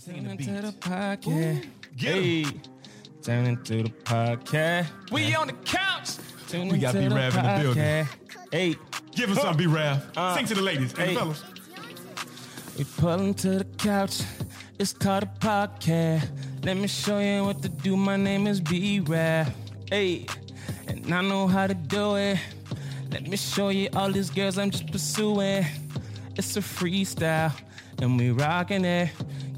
Singing Turn the beat. the podcast. Get hey, turn into the podcast. We on the couch. Turn We got into B-Rav in the building. podcast. Hey, Give us some, B Rav. Uh, Sing to the ladies and hey. the fellas. we pulling to the couch. It's called a podcast. Let me show you what to do. My name is B Rap. Hey, and I know how to do it. Let me show you all these girls I'm just pursuing. It's a freestyle, and we rocking it.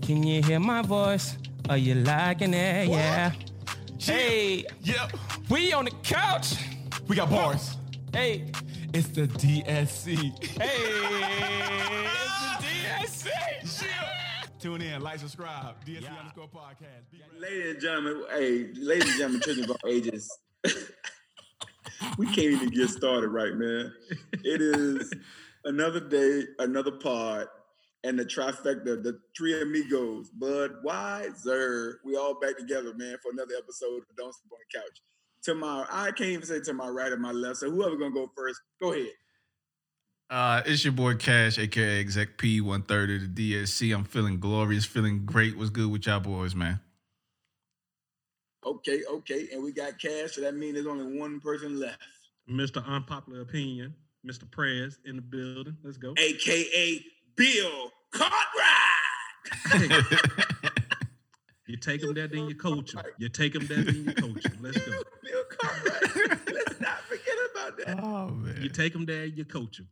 Can you hear my voice? Are you liking it? Yeah. Hey, Yep. we on the couch. We got bars. Hey, It's the DSC. hey, it's the DSC. Tune in, like, subscribe. DSC underscore podcast. B-Rav. Ladies and gentlemen, hey, ladies and gentlemen, children of all ages. we can't even get started right, man. It is another day, another pod, and the trifecta, the three amigos, Bud, Wiser. We all back together, man, for another episode of Don't Sleep on the Couch. To my, I can't even say to my right or my left. So whoever gonna go first, go ahead. Uh, it's your boy Cash, aka Exec P, one third of the DSC. I'm feeling glorious, feeling great. What's good with y'all boys, man? Okay, okay, and we got cash, so that means there's only one person left, Mr. Unpopular Opinion, Mr. Prez in the building. Let's go. aka Bill Cartwright. You take him there, then you coach him. You take him there, then you coach him. Let's go. Bill Cartwright. Let's not forget about that. oh man. You take him there, you coach him.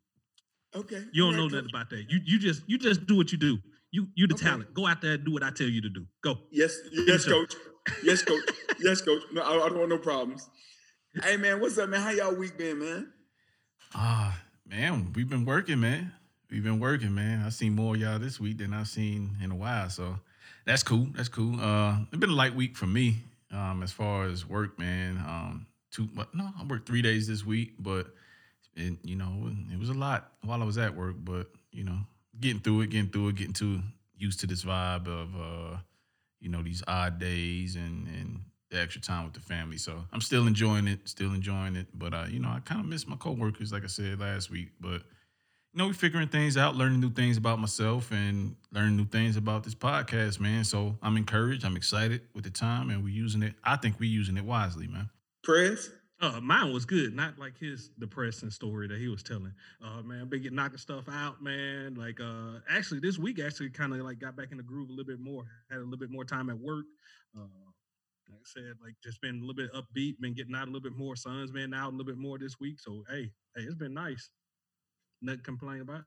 Okay. You don't all know right, nothing about that. You you just you just do what you do. You you the Okay. talent. Go out there and do what I tell you to do. Go. Yes, yes, coach. Yes, coach. yes, coach. No, I, I don't want no problems. Hey man, what's up, man? How y'all week been, man? Ah, man, we've been working, man. We've been working, man. I've seen more y'all this week than I've seen in a while. So that's cool. That's cool. Uh it's been a light week for me, um, as far as work, man. Um, two but no, I worked three days this week, but you know, it was a lot while I was at work, but you know, getting through it, getting through it, getting too used to this vibe of uh, you know, these odd days and and the extra time with the family. So I'm still enjoying it, still enjoying it. But uh, you know, I kind of miss my coworkers, like I said last week. But you know, we figuring things out, learning new things about myself and learning new things about this podcast, man. So I'm encouraged, I'm excited with the time, and we're using it. I think we're using it wisely, man. Prez. Uh, mine was good, not like his depressing story that he was telling. Uh, man, been getting knocking stuff out, man. Like, uh, actually, this week actually kind of like got back in the groove a little bit more. Had a little bit more time at work. Uh, like I said, like just been a little bit upbeat. Been getting out a little bit more. Sun's been out a little bit more this week. So hey, hey, it's been nice. Nothing to complain about.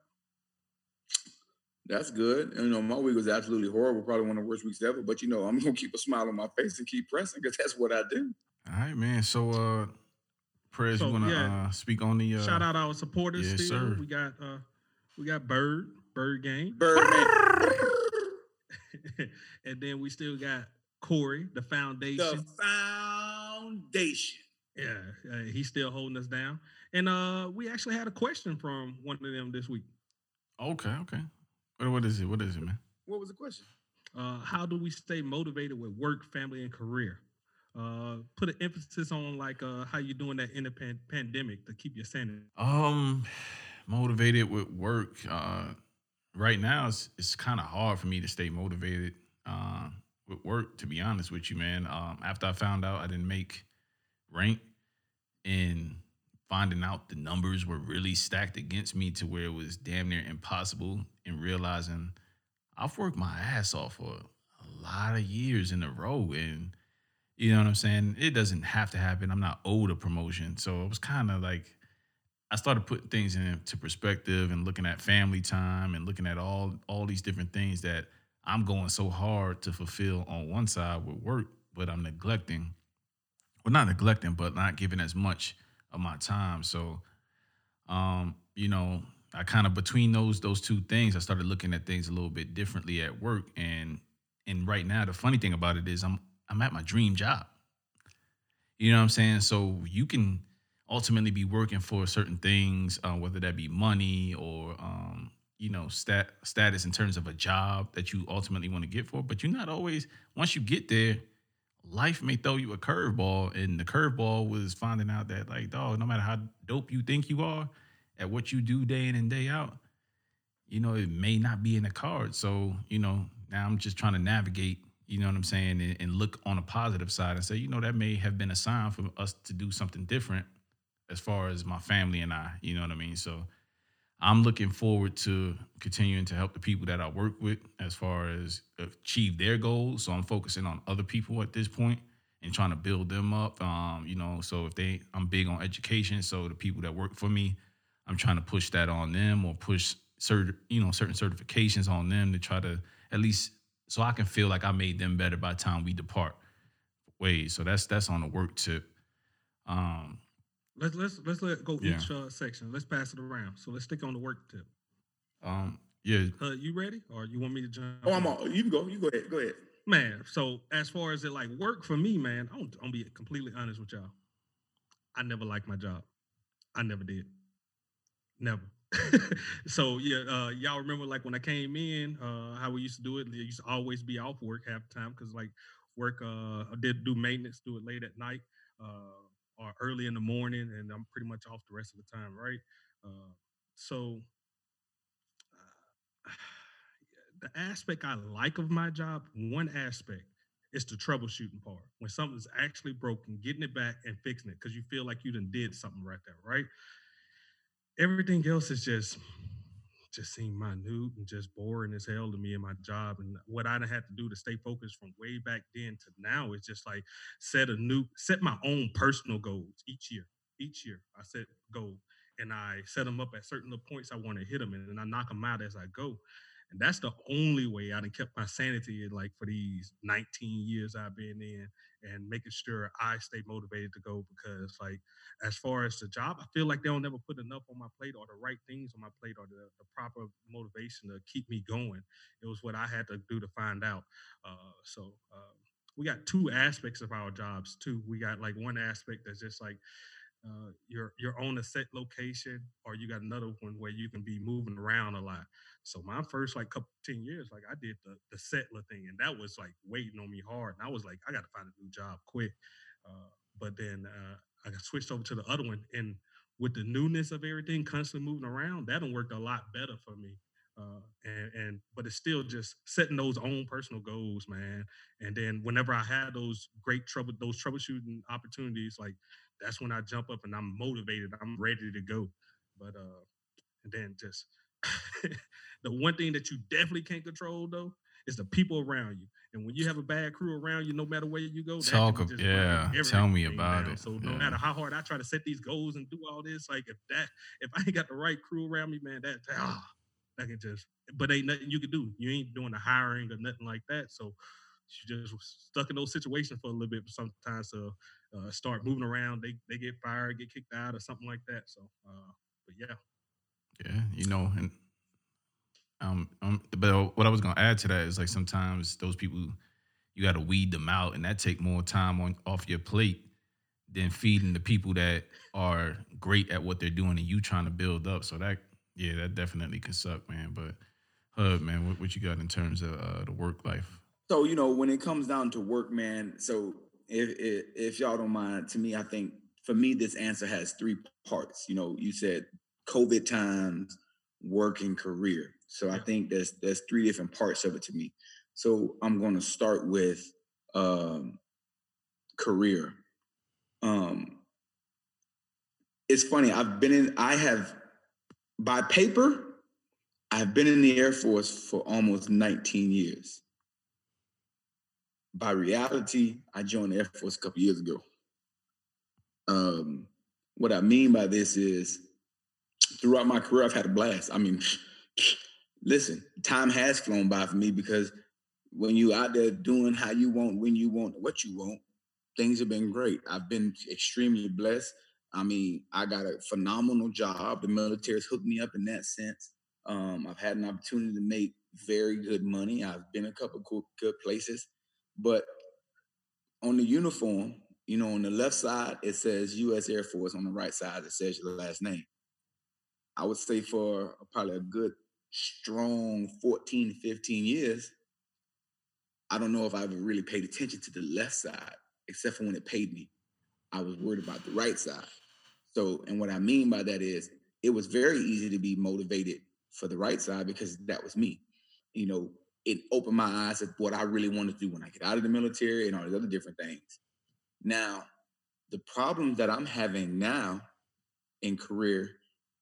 That's good. You know, my week was absolutely horrible. Probably one of the worst weeks ever. But you know, I'm gonna keep a smile on my face and keep pressing because that's what I do. All right, man. So, uh, Prez, So, you want to yeah. uh, speak on the uh, Shout out our supporters. yes, still. sir. We got uh, we got Bird, Bird Game. Birdman, and then we still got Corey, the foundation. the foundation. yeah, uh, he's still holding us down. And uh, we actually had a question from one of them this week. Okay, okay. What, what is it? What is it, man? What was the question? Uh, how do we stay motivated with work, family, and career? Uh, put an emphasis on like uh, how you doing that in the pan- pandemic to keep your sanity. Um, motivated with work. Uh, right now it's it's kind of hard for me to stay motivated. Uh, with work, to be honest with you, man. Um, after I found out I didn't make rank, and finding out the numbers were really stacked against me to where it was damn near impossible, and realizing I've worked my ass off for a lot of years in a row, and you know what I'm saying. It doesn't have to happen. I'm not owed a promotion, so it was kind of like I started putting things into perspective and looking at family time and looking at all all these different things that I'm going so hard to fulfill on one side with work, but I'm neglecting, well, not neglecting, but not giving as much of my time. So, um, you know, I kind of between those those two things, I started looking at things a little bit differently at work. And and right now, the funny thing about it is I'm I'm at my dream job. You know what I'm saying? So you can ultimately be working for certain things, uh, whether that be money or um, you know stat status in terms of a job that you ultimately want to get for. But you're not always once you get there, life may throw you a curveball, and the curveball was finding out that like, dog, no matter how dope you think you are at what you do day in and day out, you know, it may not be in the cards. So you know, now I'm just trying to navigate, you know what I'm saying, and, and look on a positive side and say, you know, that may have been a sign for us to do something different as far as my family and I, you know what I mean? So I'm looking forward to continuing to help the people that I work with as far as achieve their goals. So I'm focusing on other people at this point and trying to build them up. Um, you know, so if they, I'm big on education. So the people that work for me, I'm trying to push that on them or push certain, you know, certain certifications on them to try to at least so I can feel like I made them better by the time we depart ways. So that's that's on the work tip. Um, Let's let's let's let go Yeah. each uh, section. Let's pass it around. So let's stick on the work tip. um, yeah, Uh, you ready, or you want me to jump? Oh, I'm in? on. You can go. You go ahead. Go ahead. man. So as far as it like work for me, man, I'm, I'm be completely honest with y'all. I never liked my job. I never did. Never. so yeah, uh, y'all remember like when I came in, uh, how we used to do it. It used to always be off work half the time because like work, uh, I did do maintenance, do it late at night, uh, or early in the morning, and I'm pretty much off the rest of the time, right? Uh, so uh, the aspect I like of my job, one aspect is the troubleshooting part. When something's actually broken, getting it back and fixing it because you feel like you done did something right there, right? Everything else is just just seemed minute and just boring as hell to me in my job. And what I had to do to stay focused from way back then to now is just like set a new set my own personal goals each year. Each year I set goals and I set them up at certain points I want to hit them in, and I knock them out as I go. And that's the only way I done kept my sanity like for these 19 years I've been in and making sure I stay motivated to go because like as far as the job, I feel like they don't never put enough on my plate or the right things on my plate or the, the proper motivation to keep me going. It was what I had to do to find out. Uh, so uh, we got two aspects of our jobs too. We got like one aspect that's just like uh, you're you're on a set location, or you got another one where you can be moving around a lot. So my first like couple ten years, like I did the the settler thing, and that was like waiting on me hard. And I was like, I got to find a new job quick. Uh, but then uh, I got switched over to the other one, and with the newness of everything, constantly moving around, that worked a lot better for me. Uh, and and but it's still just setting those own personal goals, man. And then whenever I had those great trouble, those troubleshooting opportunities, like that's when I jump up and I'm motivated. I'm ready to go. But uh, and then just the one thing that you definitely can't control though is the people around you. And when you have a bad crew around you, no matter where you go, Talk of- bring yeah, tell me about down. it. So no Yeah. matter how hard I try to set these goals and do all this, like if that if I ain't got the right crew around me, man, that ah, that can just but ain't nothing you can do. You ain't doing the hiring or nothing like that. So you just stuck in those situations for a little bit sometimes to uh, start moving around. They they get fired, get kicked out, or something like that. So, uh, but yeah, Yeah, you know, and um, um, but what I was gonna add to that is like sometimes those people you got to weed them out, and that take more time on off your plate than feeding the people that are great at what they're doing and you trying to build up. So that yeah, that definitely could suck, man. But Hub, man, what, what you got in terms of uh, the work life? So you know, when it comes down to work, man. So if, if if y'all don't mind, to me, I think for me, this answer has three parts. You know, you said COVID times, work, and career. So I think there's there's three different parts of it to me. So I'm going to start with um, career. Um, it's funny. I've been in. I have by paper. I've been in the Air Force for almost 19 years by reality, I joined the Air Force a couple years ago. Um, what I mean by this is throughout my career, I've had a blast. I mean, listen, time has flown by for me because when you out there doing how you want, when you want, what you want, things have been great. I've been extremely blessed. I mean, I got a phenomenal job. The military's hooked me up in that sense. Um, I've had an opportunity to make very good money. I've been a couple good places. But on the uniform, you know, on the left side, it says U.S. Air Force. On the right side, it says your last name. I would say for probably a good, strong 14, 15 years, I don't know if I ever really paid attention to the left side, except for when it paid me. I was worried about the right side. So, and what I mean by that is it was very easy to be motivated for the right side because that was me. You know, it opened my eyes to what I really want to do when I get out of the military and all these other different things. Now, the problem that I'm having now in career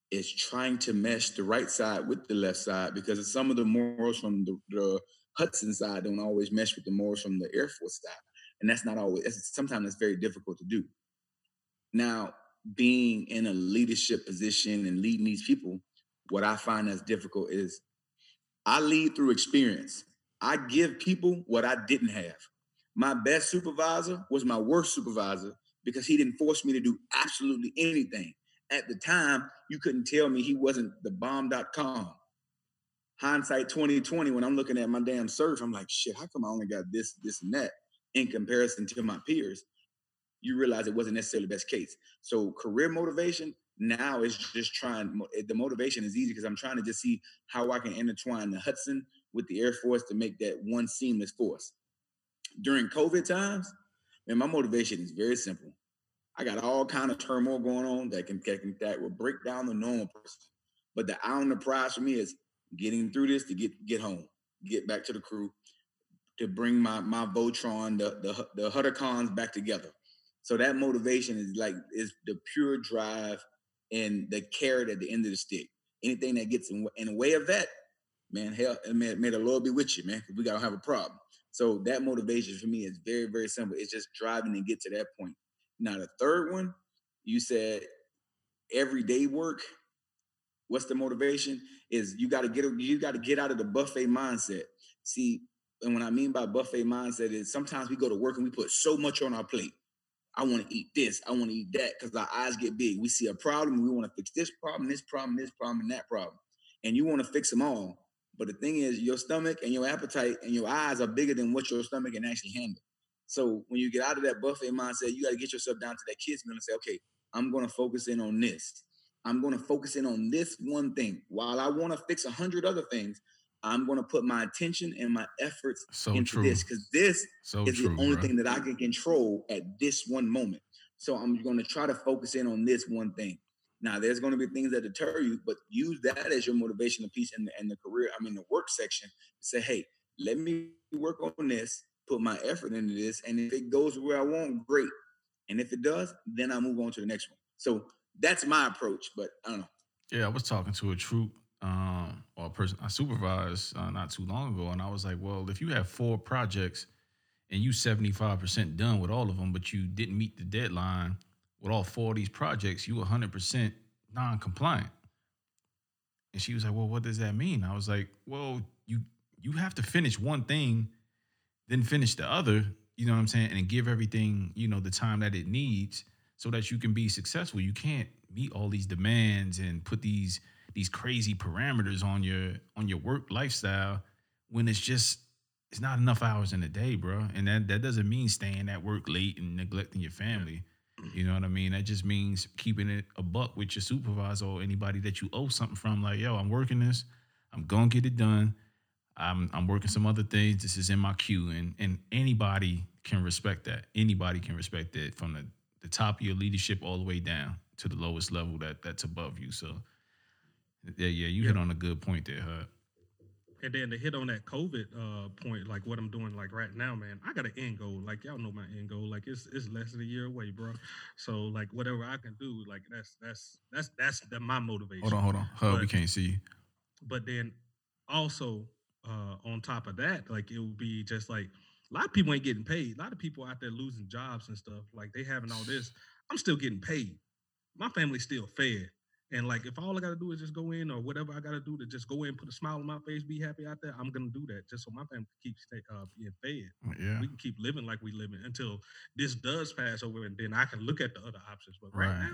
is trying to mesh the right side with the left side because some of the morals from the, the Hudson side don't always mesh with the morals from the Air Force side. And that's not always, sometimes it's very difficult to do. Now, being in a leadership position and leading these people, what I find as difficult is I lead through experience. I give people what I didn't have. My best supervisor was my worst supervisor because he didn't force me to do absolutely anything. At the time, you couldn't tell me he wasn't the bomb.com. Hindsight 2020, when I'm looking at my damn surf, I'm like, shit, how come I only got this, this, and that in comparison to my peers? You realize it wasn't necessarily the best case. So career motivation now it's just trying, the motivation is easy because I'm trying to just see how I can intertwine the Hudson with the Air Force to make that one seamless force. During COVID times, man, my motivation is very simple. I got all kind of turmoil going on that can, that, that will break down the normal person. But the eye on the prize for me is getting through this to get get home, get back to the crew, to bring my my Voltron, the the the Huddercons back together. So that motivation is like is the pure drive and the carrot at the end of the stick. Anything that gets in, in the way of that, man, hell, may, may the Lord be with you, man. We gotta have a problem. So that motivation for me is very, very simple. It's just driving and get to that point. Now the third one, you said everyday work. What's the motivation? Is you got to get you got to get out of the buffet mindset. See, and what I mean by buffet mindset is sometimes we go to work and we put so much on our plate. I want to eat this, I want to eat that, because our eyes get big. We see a problem, we want to fix this problem, this problem, this problem, and that problem. And you want to fix them all. But the thing is, your stomach and your appetite and your eyes are bigger than what your stomach can actually handle. So when you get out of that buffet mindset, you got to get yourself down to that kids meal and say, okay, I'm going to focus in on this. I'm going to focus in on this one thing. While I want to fix a hundred other things, I'm going to put my attention and my efforts so into true. this because this so is true, the only bro. thing that I can control at this one moment. So I'm going to try to focus in on this one thing. Now, there's going to be things that deter you, but use that as your motivational piece in the, in the career. I mean, the work section. Say, hey, let me work on this, put my effort into this, and if it goes where I want, great. And if it does, then I move on to the next one. So that's my approach. But I don't know. Yeah, I was talking to a troop um, or a person I supervised uh, not too long ago, and I was like, well, if you have four projects and you 75% done with all of them, but you didn't meet the deadline with all four of these projects, you 100% non-compliant. And she was like, well, what does that mean? I was like, well, you you have to finish one thing, then finish the other, you know what I'm saying, and give everything, you know, the time that it needs so that you can be successful. You can't meet all these demands and put these these crazy parameters on your on your work lifestyle when it's just it's not enough hours in a day, bro. And that that doesn't mean staying at work late and neglecting your family. You know what I mean? That just means keeping it a buck with your supervisor or anybody that you owe something from. Like, yo, I'm working this. I'm gonna get it done. I'm I'm working some other things. This is in my queue, and and anybody can respect that. Anybody can respect that from the the top of your leadership all the way down to the lowest level that that's above you. So yeah, yeah, you hit on a good point there, huh? And then to hit on that COVID uh, point, like what I'm doing like right now, man, I got an end goal. Like y'all know my end goal. Like it's it's less than a year away, bro. So like whatever I can do, like that's that's that's that's the, my motivation. Hold on, hold on, Hub, we can't see you. But then also uh, on top of that, like it would be just like a lot of people ain't getting paid. A lot of people out there losing jobs and stuff. Like they having all this. I'm still getting paid. My family's still fed. And like, if all I got to do is just go in or whatever I got to do to just go in, put a smile on my face, be happy out there, I'm gonna do that just so my family can keep stay, uh, being fed. Mm, yeah, we can keep living like we living until this does pass over, and then I can look at the other options. But right, right now,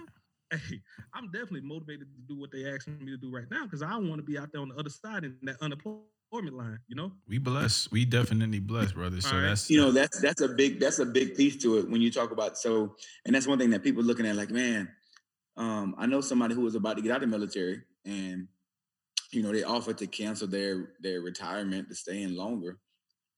hey, I'm definitely motivated to do what they asking me to do right now because I want to be out there on the other side in that unemployment line. You know, we bless, we definitely bless, brother. So right. that's you know that's that's a big that's a big piece to it when you talk about so, and that's one thing that people looking at like, man um, I know somebody who was about to get out of the military, and you know they offered to cancel their their retirement to stay in longer,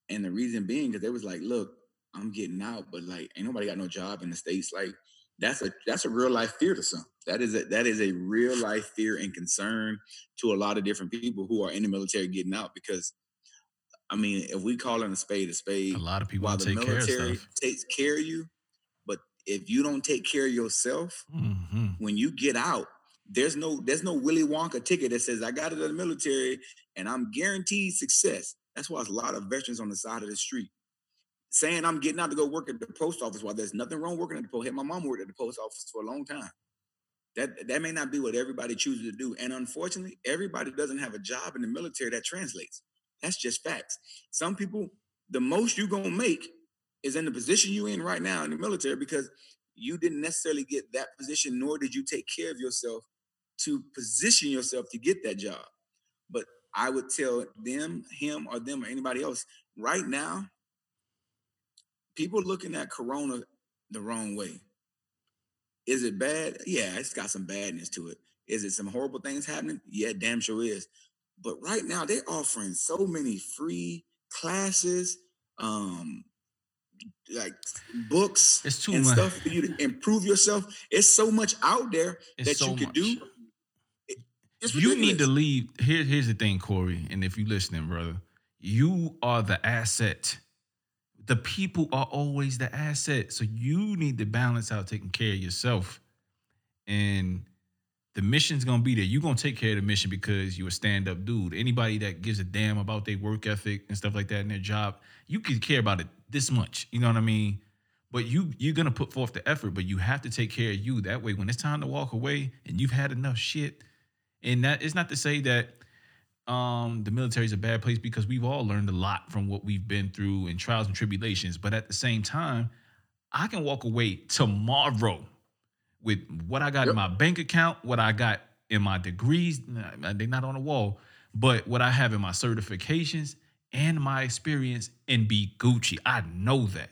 and the reason being because they was like, "Look, I'm getting out, but like, ain't nobody got no job in the states. Like, that's a that's a real life fear to some. That is a that is a real life fear and concern to a lot of different people who are in the military getting out because I mean, if we call in a spade a spade, A lot of people while the take care of military stuff. takes care of you, if you don't take care of yourself, hmm when you get out, there's no there's no Willy Wonka ticket that says I got it in the military and I'm guaranteed success. That's why there's a lot of veterans on the side of the street saying I'm getting out to go work at the post office. While there's nothing wrong working at the post. Hey, my mom worked at the post office for a long time. That that may not be what everybody chooses to do, and unfortunately, everybody doesn't have a job in the military that translates. That's just facts. Some people, the most you're gonna make is in the position you in right now in the military because you didn't necessarily get that position, nor did you take care of yourself to position yourself to get that job. But I would tell them, him, or them, or anybody else right now, people looking at Corona the wrong way. Is it bad? Yeah, it's got some badness to it. Is it some horrible things happening? Yeah, damn sure is. But right now, they're offering so many free classes, um, like books It's too and much. stuff for you to improve yourself. It's so much out there It's that so you could much. do. It- you need to leave. Here, here's the thing, Corey. And if you're listening, brother, you are the asset. The people are always the asset. So you need to balance out taking care of yourself. And the mission's gonna be there. You're gonna take care of the mission because you're a stand-up dude. Anybody that gives a damn about their work ethic and stuff like that in their job, you can care about it this much. You know what I mean? But you you're gonna put forth the effort, but you have to take care of you. That way, when it's time to walk away and you've had enough shit, and that is not to say that um the military is a bad place because we've all learned a lot from what we've been through and trials and tribulations. But at the same time, I can walk away tomorrow with what I got in my bank account, what I got in my degrees, they're not on the wall, but what I have in my certifications and my experience and be Gucci. I know that.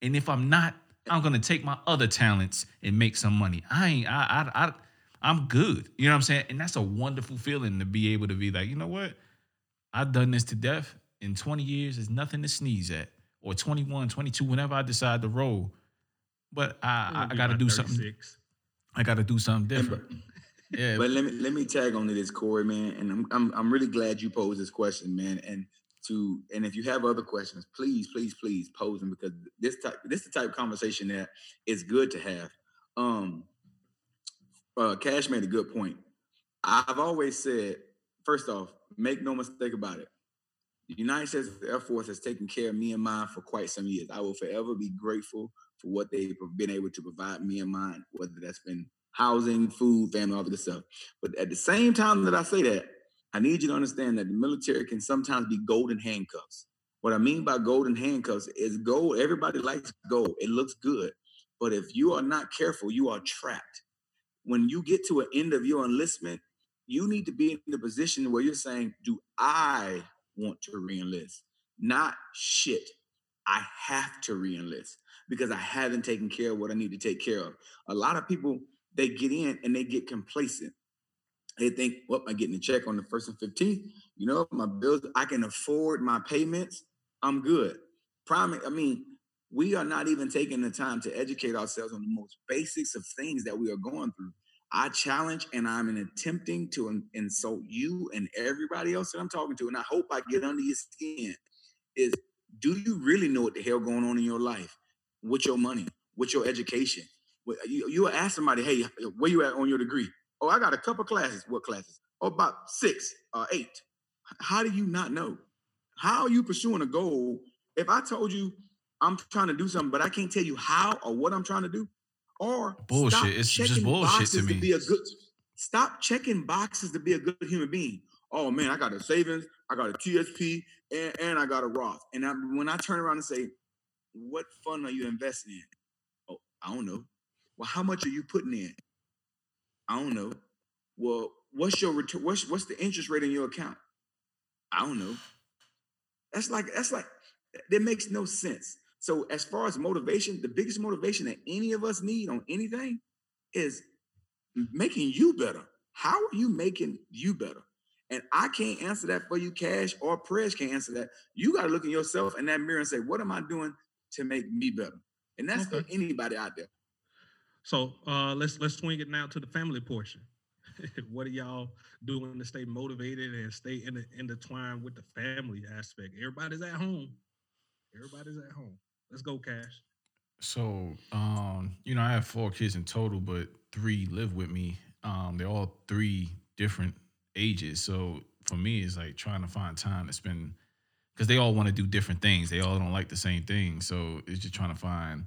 And if I'm not, I'm gonna take my other talents and make some money. I ain't. I. I. I I'm good. You know what I'm saying? And that's a wonderful feeling to be able to be like, you know what? I've done this to death. In 20 years, there's nothing to sneeze at. Or 21, 22, whenever I decide to roll. But I, I I got to about do something. 36. I got to do something different. but- Yeah. But let me let me tag on to this, Corey, man. And I'm I'm I'm really glad you posed this question, man. And to and if you have other questions, please, please, please pose them because this type this is the type of conversation that is good to have. Um uh Cash made a good point. I've always said, first off, make no mistake about it. The United States Air Force has taken care of me and mine for quite some years. I will forever be grateful for what they've been able to provide me and mine, whether that's been housing, food, family, all the good stuff. But at the same time that I say that, I need you to understand that the military can sometimes be golden handcuffs. What I mean by golden handcuffs is gold. Everybody likes gold. It looks good. But if you are not careful, you are trapped. When you get to an end of your enlistment, you need to be in the position where you're saying, Do I want to reenlist? Not shit. I have to reenlist because I haven't taken care of what I need to take care of. A lot of people, they get in and they get complacent. They think, what, am getting a check on the first and 15th? You know, my bills, I can afford my payments. I'm good. Prime, I mean, we are not even taking the time to educate ourselves on the most basics of things that we are going through. I challenge and I'm attempting to insult you and everybody else that I'm talking to, and I hope I get under your skin. Is do you really know what the hell going on in your life with your money, with your education? You, you ask somebody, hey, where you at on your degree? Oh, I got a couple classes. What classes? Oh, about six or eight. How do you not know? How are you pursuing a goal? If I told you I'm trying to do something, but I can't tell you how or what I'm trying to do, or Bullshit. It's just bullshit to me. be a good. Stop checking boxes to be a good human being. Oh man, I got a savings, I got a TSP, and, and I got a Roth. And I, when I turn around and say, "What fund are you investing in?" Oh, I don't know. Well, how much are you putting in? I don't know. Well, what's your return? What's what's the interest rate in your account? I don't know. That's like that's like that makes no sense. So as far as motivation, the biggest motivation that any of us need on anything is making you better. How are you making you better? And I can't answer that for you, Cash or Prez can't answer that. You got to look at yourself in that mirror and say, what am I doing to make me better? And that's for anybody out there. So uh, let's let's swing it now to the family portion. what are y'all doing to stay motivated and stay in the, intertwined with the family aspect? Everybody's at home. Everybody's at home. Let's go, Cash. So, um, you know, I have four kids in total, but three live with me. Um, they're all three different ages. So for me, it's like trying to find time to spend because they all want to do different things. They all don't like the same thing. So it's just trying to find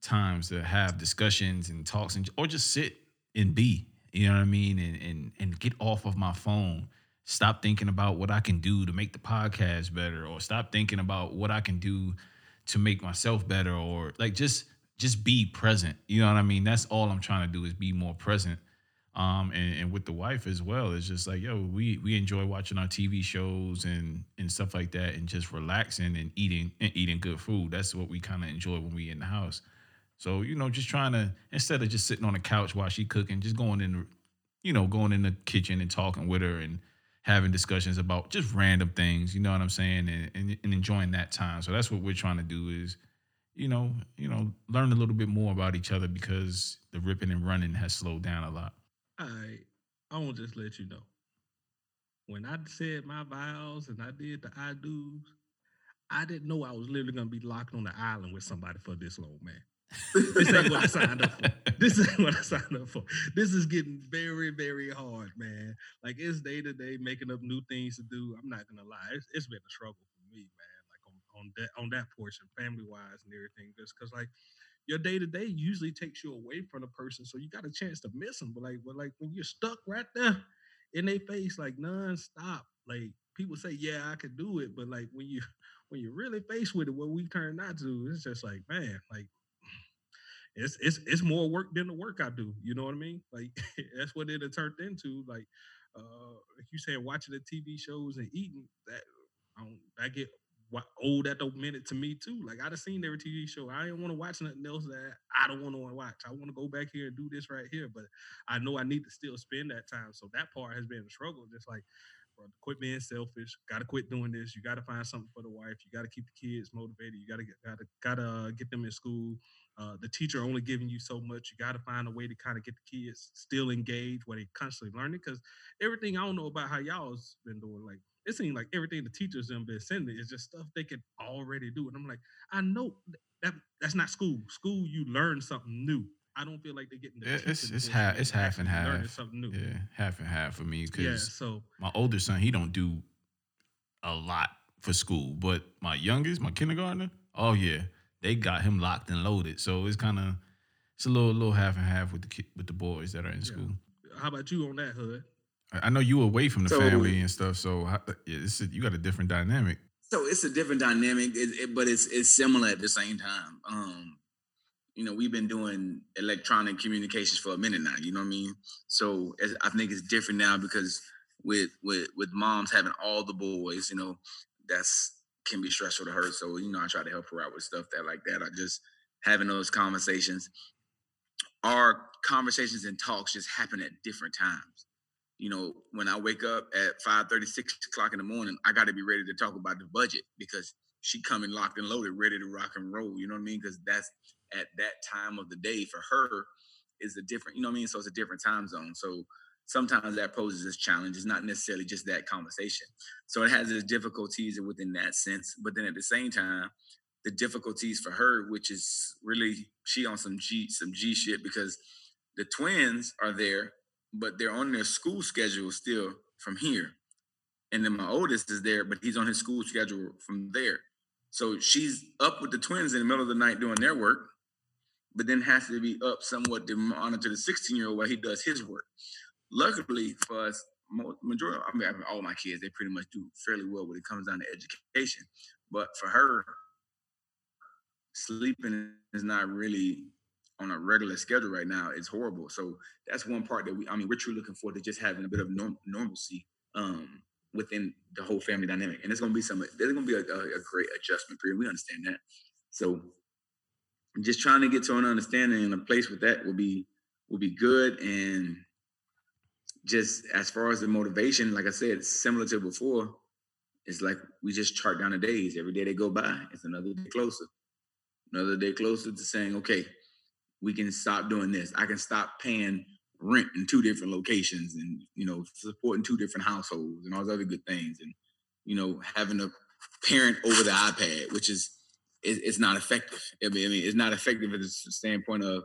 times to have discussions and talks and or just sit and be. You know what I mean? And and and get off of my phone. Stop thinking about what I can do to make the podcast better, or stop thinking about what I can do to make myself better, or like just just be present. You know what I mean? That's all I'm trying to do is be more present um, and, and with the wife as well. It's just like, yo, we we enjoy watching our TV shows and and stuff like that, and just relaxing and eating and eating good food. That's what we kind of enjoy when we in the house. So you know, just trying to instead of just sitting on the couch while she cooking, just going in, you know, going in the kitchen and talking with her and having discussions about just random things. You know what I'm saying, and, and, and enjoying that time. So that's what we're trying to do is you know, you know, learn a little bit more about each other because the ripping and running has slowed down a lot. I I want to just let you know. When I said my vows and I did the I do's, I didn't know I was literally gonna be locked on the island with somebody for this long, man. This ain't what I signed up for. This ain't what I signed up for. This is getting very, very hard, man. Like it's day to day making up new things to do. I'm not gonna lie, it's, it's been a struggle for me, man. Like on, on that on that portion, family wise and everything, just because like your day to day usually takes you away from the person, so you got a chance to miss them. But like, but like when you're stuck right there in their face, like nonstop, like people say, yeah, I could do it, but like when you when you're really faced with it, what we turn out to, it's just like, man, like it's it's it's more work than the work I do. You know what I mean? Like that's what it turned into. Like uh if you say watching the TV shows and eating, that I, don't, I get old at the minute to me too. Like I'd have seen every TV show. I didn't want to watch nothing else that I don't want to watch. I want to go back here and do this right here, but I know I need to still spend that time. So that part has been a struggle. Just like, bro, quit being selfish. Got to quit doing this. You got to find something for the wife. You got to keep the kids motivated. You got to got to got to get them in school. Uh, the teacher only giving you so much. You got to find a way to kind of get the kids still engaged where they constantly learning. Because everything I don't know about how y'all's been doing, like it seems like everything the teachers them been sending is just stuff they could already do. And I'm like, I know that that's not school. School, you learn something new. I don't feel like they're getting the it's it's half it's half and half. Something new. Yeah, half and half for me because yeah, so my older son he don't do a lot for school, but my youngest, my kindergartner, oh yeah, they got him locked and loaded. So it's kind of it's a little little half and half with the with the boys that are in yeah. school. How about you on that, Hood? I know you away from the so, family and stuff, so yeah, it's a, you got a different dynamic. So it's a different dynamic, it, it, but it's it's similar at the same time. Um, you know, we've been doing electronic communications for a minute now. You know what I mean? So I think it's different now because with with with moms having all the boys, you know, that's can be stressful to her. So you know, I try to help her out with stuff that like that. I just having those conversations. Our conversations and talks just happen at different times you know, when I wake up at 5 36 o'clock in the morning, I got to be ready to talk about the budget because she coming locked and loaded, ready to rock and roll. You know what I mean? Because that's at that time of the day for her is a different, you know what I mean? So it's a different time zone. So sometimes that poses this challenge. It's not necessarily just that conversation. So it has its difficulties within that sense. But then at the same time, the difficulties for her, which is really she on some G some G shit because the twins are there but they're on their school schedule still from here. And then my oldest is there, but he's on his school schedule from there. So she's up with the twins in the middle of the night doing their work, but then has to be up somewhat to monitor the 16 year old while he does his work. Luckily for us, majority, I mean, all my kids, they pretty much do fairly well when it comes down to education. But for her, sleeping is not really on a regular schedule right now It's horrible. So that's one part that we, I mean, we're truly looking forward to just having a bit of norm, normalcy um, within the whole family dynamic. And it's going to be some, there's going to be a, a, a, great adjustment period. We understand that. So just trying to get to an understanding and a place with that will be, will be good. And just as far as the motivation, like I said, similar to before, it's like we just chart down the days. Every day they go by, it's another day closer. Another day closer to saying, okay, we can stop doing this. I can stop paying rent in two different locations and you know supporting two different households and all those other good things and you know having a parent over the iPad, which is it, it's not effective. I mean, I mean, it's not effective at the standpoint of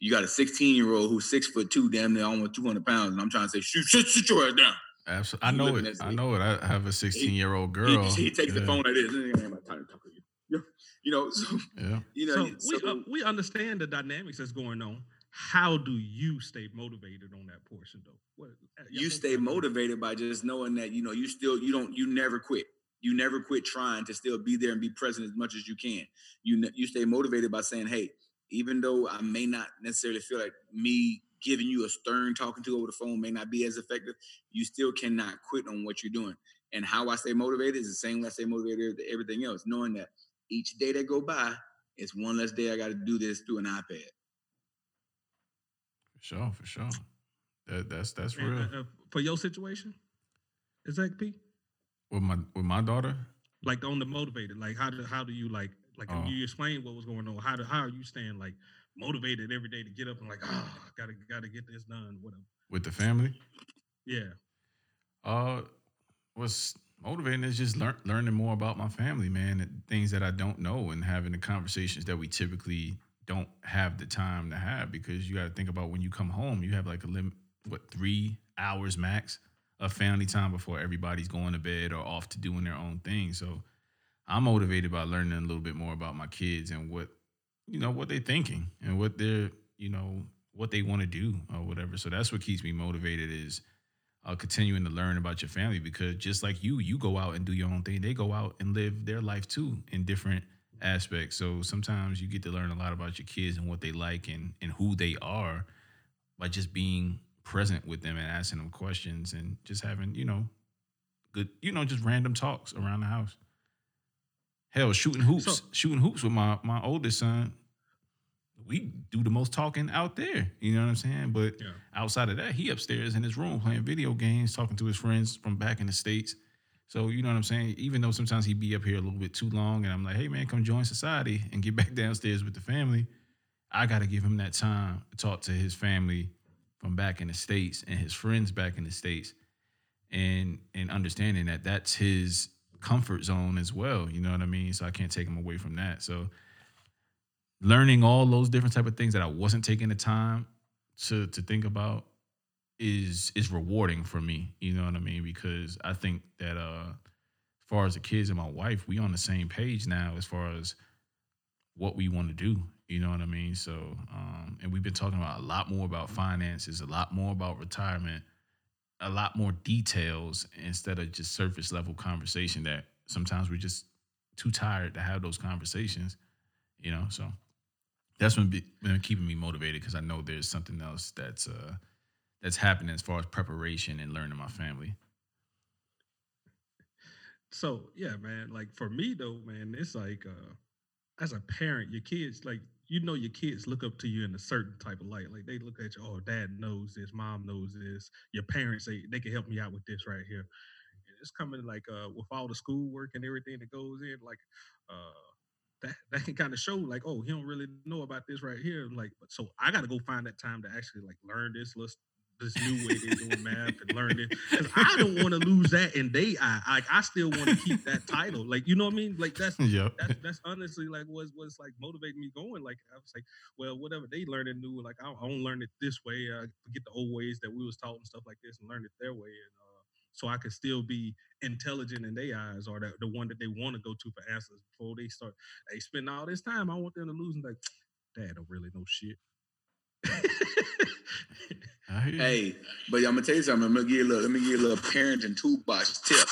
you got a 16 year old who's six foot two, damn near almost 200 pounds, and I'm trying to say, shoot, shut, shut your ass down. Absolutely, I know it. I know it. I have a 16 year old He- girl. He, takes the phone like this. "Ain't got time to talk to you." You know, so Yeah. you know, so so, we uh, we understand the dynamics that's going on. How do you stay motivated on that portion though? What, uh, y'all you both stay motivated by just knowing that you know you still you don't you never quit. You never quit trying to still be there and be present as much as you can. You you stay motivated by saying, "Hey, even though I may not necessarily feel like me giving you a stern talking to over the phone may not be as effective, you still cannot quit on what you're doing." And how I stay motivated is the same way I stay motivated to everything else, knowing that each day that go by it's one less day I got to do this through an iPad. For sure. For sure. That, that's that's And, real. uh, uh, for your situation. Is that P? With my with my daughter. Like on the motivated, like how do how do you like like Oh. you explain what was going on? How do how are you staying like motivated every day to get up and like oh gotta gotta get this done whatever with the family. yeah Uh, what's motivating is just learn, learning more about my family, man, and things that I don't know, and having the conversations that we typically don't have the time to have because you got to think about when you come home, you have like a limit, what three hours max of family time before everybody's going to bed or off to doing their own thing. So I'm motivated by learning a little bit more about my kids and what you know what they're thinking and what they're you know what they want to do or whatever. So that's what keeps me motivated is uh, continuing to learn about your family because just like you, you go out and do your own thing. They go out and live their life too in different aspects. So sometimes you get to learn a lot about your kids and what they like and and who they are by just being present with them and asking them questions and just having you know good you know just random talks around the house. Hell, shooting hoops, So- shooting hoops with my my oldest son. We do the most talking out there. You know what I'm saying? But Yeah. outside of that, he upstairs in his room playing video games, talking to his friends from back in the states. So you know what I'm saying? Even though sometimes he'd be up here a little bit too long, and I'm like, hey man, come join society and get back downstairs with the family. I got to give him that time to talk to his family from back in the states and his friends back in the states, and and understanding that that's his comfort zone as well. You know what I mean? So I can't take him away from that. So learning all those different type of things that I wasn't taking the time to to think about is is rewarding for me. You know what I mean? Because I think that uh as far as the kids and my wife, we on the same page now as far as what we want to do. You know what I mean? So um and we've been talking about a lot more about finances, a lot more about retirement, a lot more details instead of just surface level conversation that sometimes we're just too tired to have those conversations. You know, so that's been, been keeping me motivated because I know there's something else that's uh that's happening as far as preparation and learning my family. So yeah, man. Like for me though, man, it's like uh as a parent, your kids like you know your kids look up to you in a certain type of light. Like they look at you, oh, dad knows this, mom knows this. Your parents say they can help me out with this right here. And It's coming like uh with all the schoolwork and everything that goes in, like uh that that can kind of show like, oh, he don't really know about this right here. Like, but so I got to go find that time to actually like learn this list, this new way they're doing math and learn it because I don't want to lose that in they eye. Like I still want to keep that title. Like you know what I mean? Like that's yep. that's that's honestly like what's what's like motivating me going. Like I was like, well, whatever they learning new, like I, I don't learn it this way. I forget the old ways that we was taught and stuff like this, and learn it their way, and uh, so I can still be intelligent in their eyes, or the, the one that they want to go to for answers before they start. They spend all this time. I want them to lose, and like, Dad don't really know shit. Hey, but I'm gonna tell you something. I'm gonna give you a little. Let me give you a little parenting toolbox tip.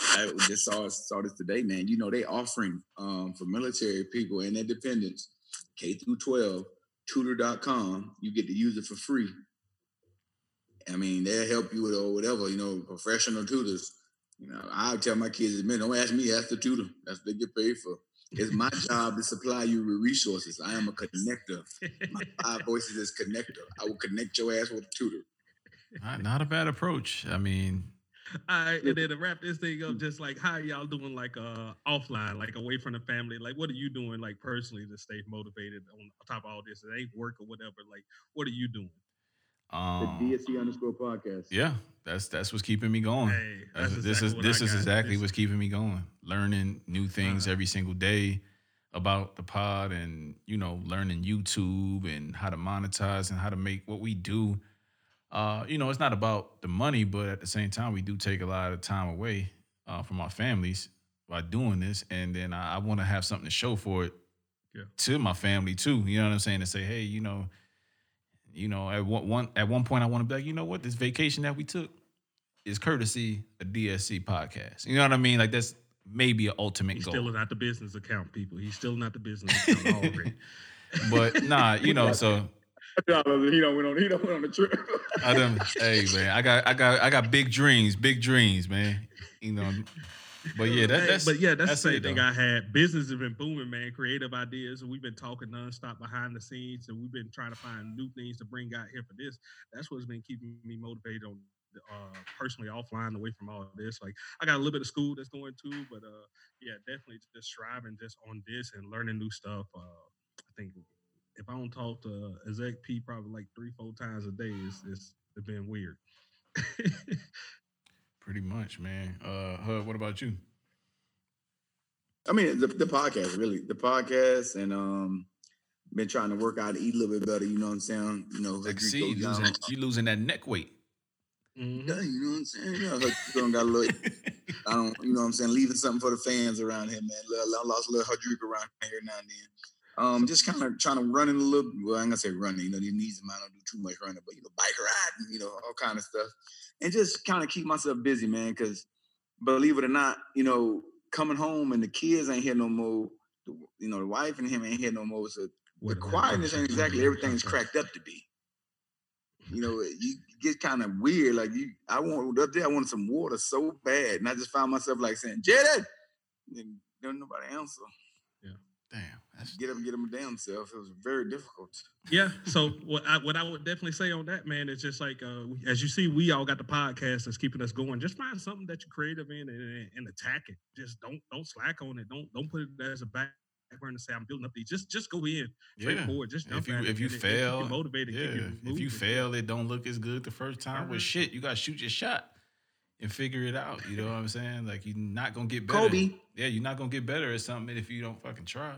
I just saw saw this today, man. You know they offering um, for military people and their dependents, K through 12, tutor.com. You get to use it for free. I mean, they'll help you with or whatever. You know, professional tutors. You know, I tell my kids, man, don't ask me, ask the tutor. That's what they get paid for. It's my job to supply you with resources. I am a connector. My five voices is connector. I will connect your ass with a tutor. Not, not a bad approach. I mean, All right, and then to wrap this thing up, just like how y'all doing, like uh offline, like away from the family. Like, what are you doing, like personally, to stay motivated on top of all this? It ain't work or whatever. Like, what are you doing? The Um, DSC underscore podcast. yeah, that's that's what's keeping me going. Hey, That's- that's this is exactly what this is exactly what's keeping me going. Learning new things Uh-huh. every single day about the pod, and you know, learning YouTube and how to monetize and how to make what we do. Uh, you know, it's not about the money, but at the same time, we do take a lot of time away uh, from our families by doing this, and then I, I want to have something to show for it Yeah. to my family too. You know what I'm saying? To say, hey, you know, you know, at one, one at one point, I want to be like, you know what, this vacation that we took is courtesy a DSC podcast. You know what I mean? Like that's maybe an ultimate He's goal. still not the business account, people. He's still not the business account already. but nah, you know, so he don't went on. He don't went on the trip. I done, hey man, I got I got I got big dreams, big dreams, man. You know, but yeah, that, that's but yeah, that's, that's the same it, thing. I had. Business has been booming, man. Creative ideas, and we've been talking nonstop behind the scenes, and we've been trying to find new things to bring out here for this. That's what's been keeping me motivated on uh, personally offline, away from all of this. Like I got a little bit of school that's going too, but uh, yeah, definitely just striving just on this and learning new stuff. Uh, I think if I don't talk to Exec P probably like three, four times a day, it's it's, it's been weird. pretty much, man. Uh, Hud, what about you? I mean, the, the podcast, really, the podcast, and um, been trying to work out, eat a little bit better. You know what I'm saying? You know, Like, Rodrigo see, you Young, losing, you losing that neck weight. Mhm. Yeah, you know what I'm saying? Yeah, Rodrigo got a little. I don't, you know what I'm saying? Leaving something for the fans around here, man. I lost a little Rodrigo around here now and then. Um, just kind of trying to run in a little. Well, I'm gonna say running. You know, these knees of mine don't do too much running, but you know, bike riding, you know, all kind of stuff, and just kind of keep myself busy, man. Because believe it or not, you know, coming home and the kids ain't here no more. The, you know, the wife and him ain't here no more. So the Wait a minute, quietness ain't exactly everything's cracked up to be. You know, you get kind of weird. Like you, I want up there. I wanted some water so bad, and I just found myself like saying, "Jared," and nobody answer. Damn, that's Get up, get them down self. It was very difficult. Yeah. So what I what I would definitely say on that, man, is just like uh, as you see, we all got the podcast that's keeping us going. Just find something that you're creative in and, and, and attack it. Just don't don't slack on it. Don't don't put it as a back burner and say I'm building up these. Just just go in yeah. straightforward. Just jump If you at it, if you and it- it keep you fail, motivated, keep yeah. you If you fail, it don't look as good the first time. Well, Mhm. shit, you got to shoot your shot and figure it out. You know what I'm saying? Like you're not gonna get better. Kobe. Yeah, you're not gonna get better at something if you don't fucking try.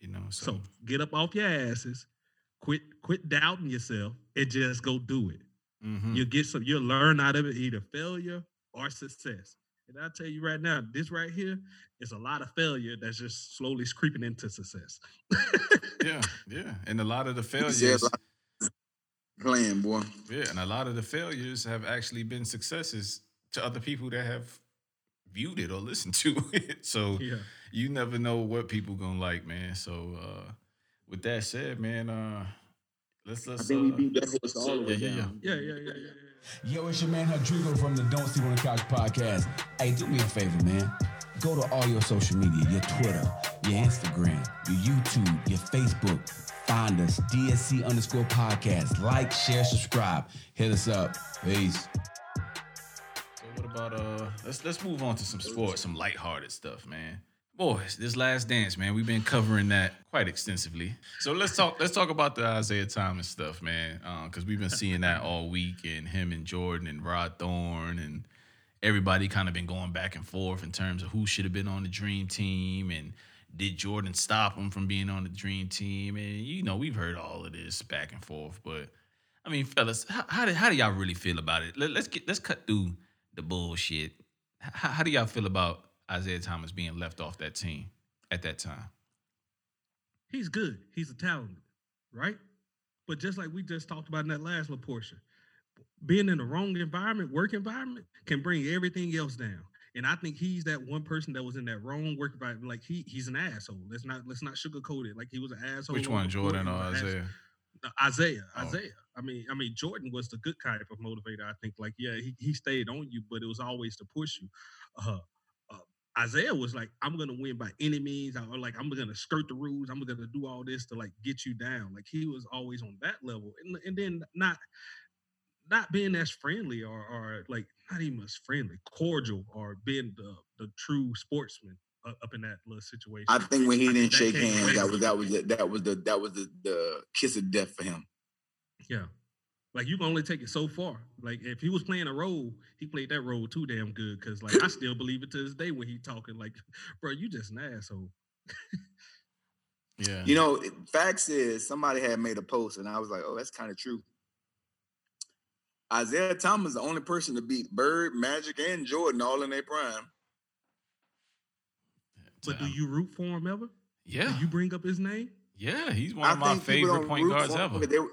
You know, so, So get up off your asses, quit quit doubting yourself, and just go do it. mhm. You'll get some. You'll learn out of it either failure or success. And I tell you right now, this right here is a lot of failure that's just slowly creeping into success. yeah, yeah, and a lot of the failures, a Playing boy. yeah, and a lot of the failures have actually been successes to other people that have viewed it or listened to it. So yeah. you never know what people gonna like, man. So uh with that said, man, uh let's let's I think we uh, beat that horse all the way yeah, yeah, down. Yeah, yeah, yeah, yeah, yeah. Yo, it's your man Rodrigo from the Don't Sleep on the Couch podcast. Hey, do me a favor, man. Go to all your social media, your Twitter, your Instagram, your YouTube, your Facebook. Find us, DSC underscore podcast. Like, share, subscribe. Hit us up. Peace. Let's let's move on to some sports, some lighthearted stuff, man. Boys, this last dance, man, we've been covering that quite extensively. So let's talk let's talk about the Isaiah Thomas stuff, man. Uh, cause we've been seeing that all week and him and Jordan and Rod Thorn and everybody kind of been going back and forth in terms of who should have been on the dream team and did Jordan stop him from being on the dream team? And you know, we've heard all of this back and forth, but I mean, fellas, how, how, do, how do y'all really feel about it? Let, us get let's cut through the bullshit. How, how do y'all feel about Isaiah Thomas being left off that team at that time? He's good. He's a talented, right? But just like we just talked about in that last little portion, being in the wrong environment, work environment, can bring everything else down. And I think he's that one person that was in that wrong work environment. Like he he's an asshole. Let's not let's not sugarcoat it. Like he was an asshole. Which one. Jordan or Isaiah? asshole. Isaiah? Isaiah, Oh. Isaiah. I mean, I mean, Jordan was the good kind of motivator. I think, like, yeah, he, he stayed on you, but it was always to push you. Uh, uh, Isaiah was like, I'm gonna win by any means, or like I'm gonna skirt the rules. I'm gonna do all this to like get you down. Like he was always on that level, and, and then not not being as friendly or or like not even as friendly, cordial, or being the the true sportsman up in that little situation. I think when he I didn't shake hands, that was that was the, that was the that was the, the kiss of death for him. Yeah. Like you can only take it so far. Like if he was playing a role, he played that role too damn good. Cause like I still believe it to this day when he talking. Like, bro, you just an asshole. Yeah. You know, facts is somebody had made a post, and I was like, "Oh, that's kind of true." Isaiah Thomas is the only person to beat Bird, Magic, and Jordan all in their prime. But do you root for him ever? Yeah. Do you bring up his name? yeah. He's one of my favorite don't point guards ever. They were,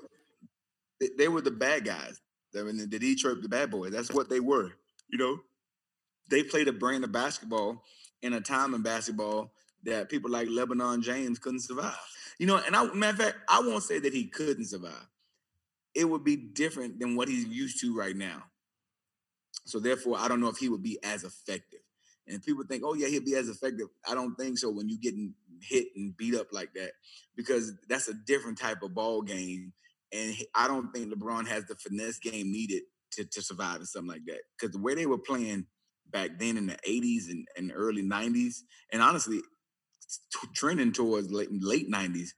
they, they were the bad guys. I mean, the Detroit, the bad boys. That's what they were. You know, they played a brand of basketball in a time in basketball that people like LeBron James couldn't survive. You know, and I, matter of fact, I won't say that he couldn't survive. It would be different than what he's used to right now. So therefore, I don't know if he would be as effective. And people think, oh yeah, he'll be as effective. I don't think so when you're getting hit and beat up like that, because that's a different type of ball game. And I don't think LeBron has the finesse game needed to, to survive in something like that. Because the way they were playing back then in the 80s and, and early 90s, and honestly, t- trending towards late, late 90s,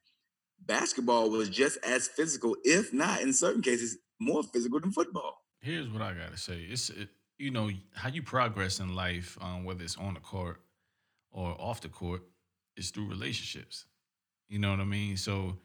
basketball was just as physical, if not in certain cases, more physical than football. Here's what I gotta say. It's it, you know how you progress in life, um, whether it's on the court or off the court, is through relationships. You know what I mean? So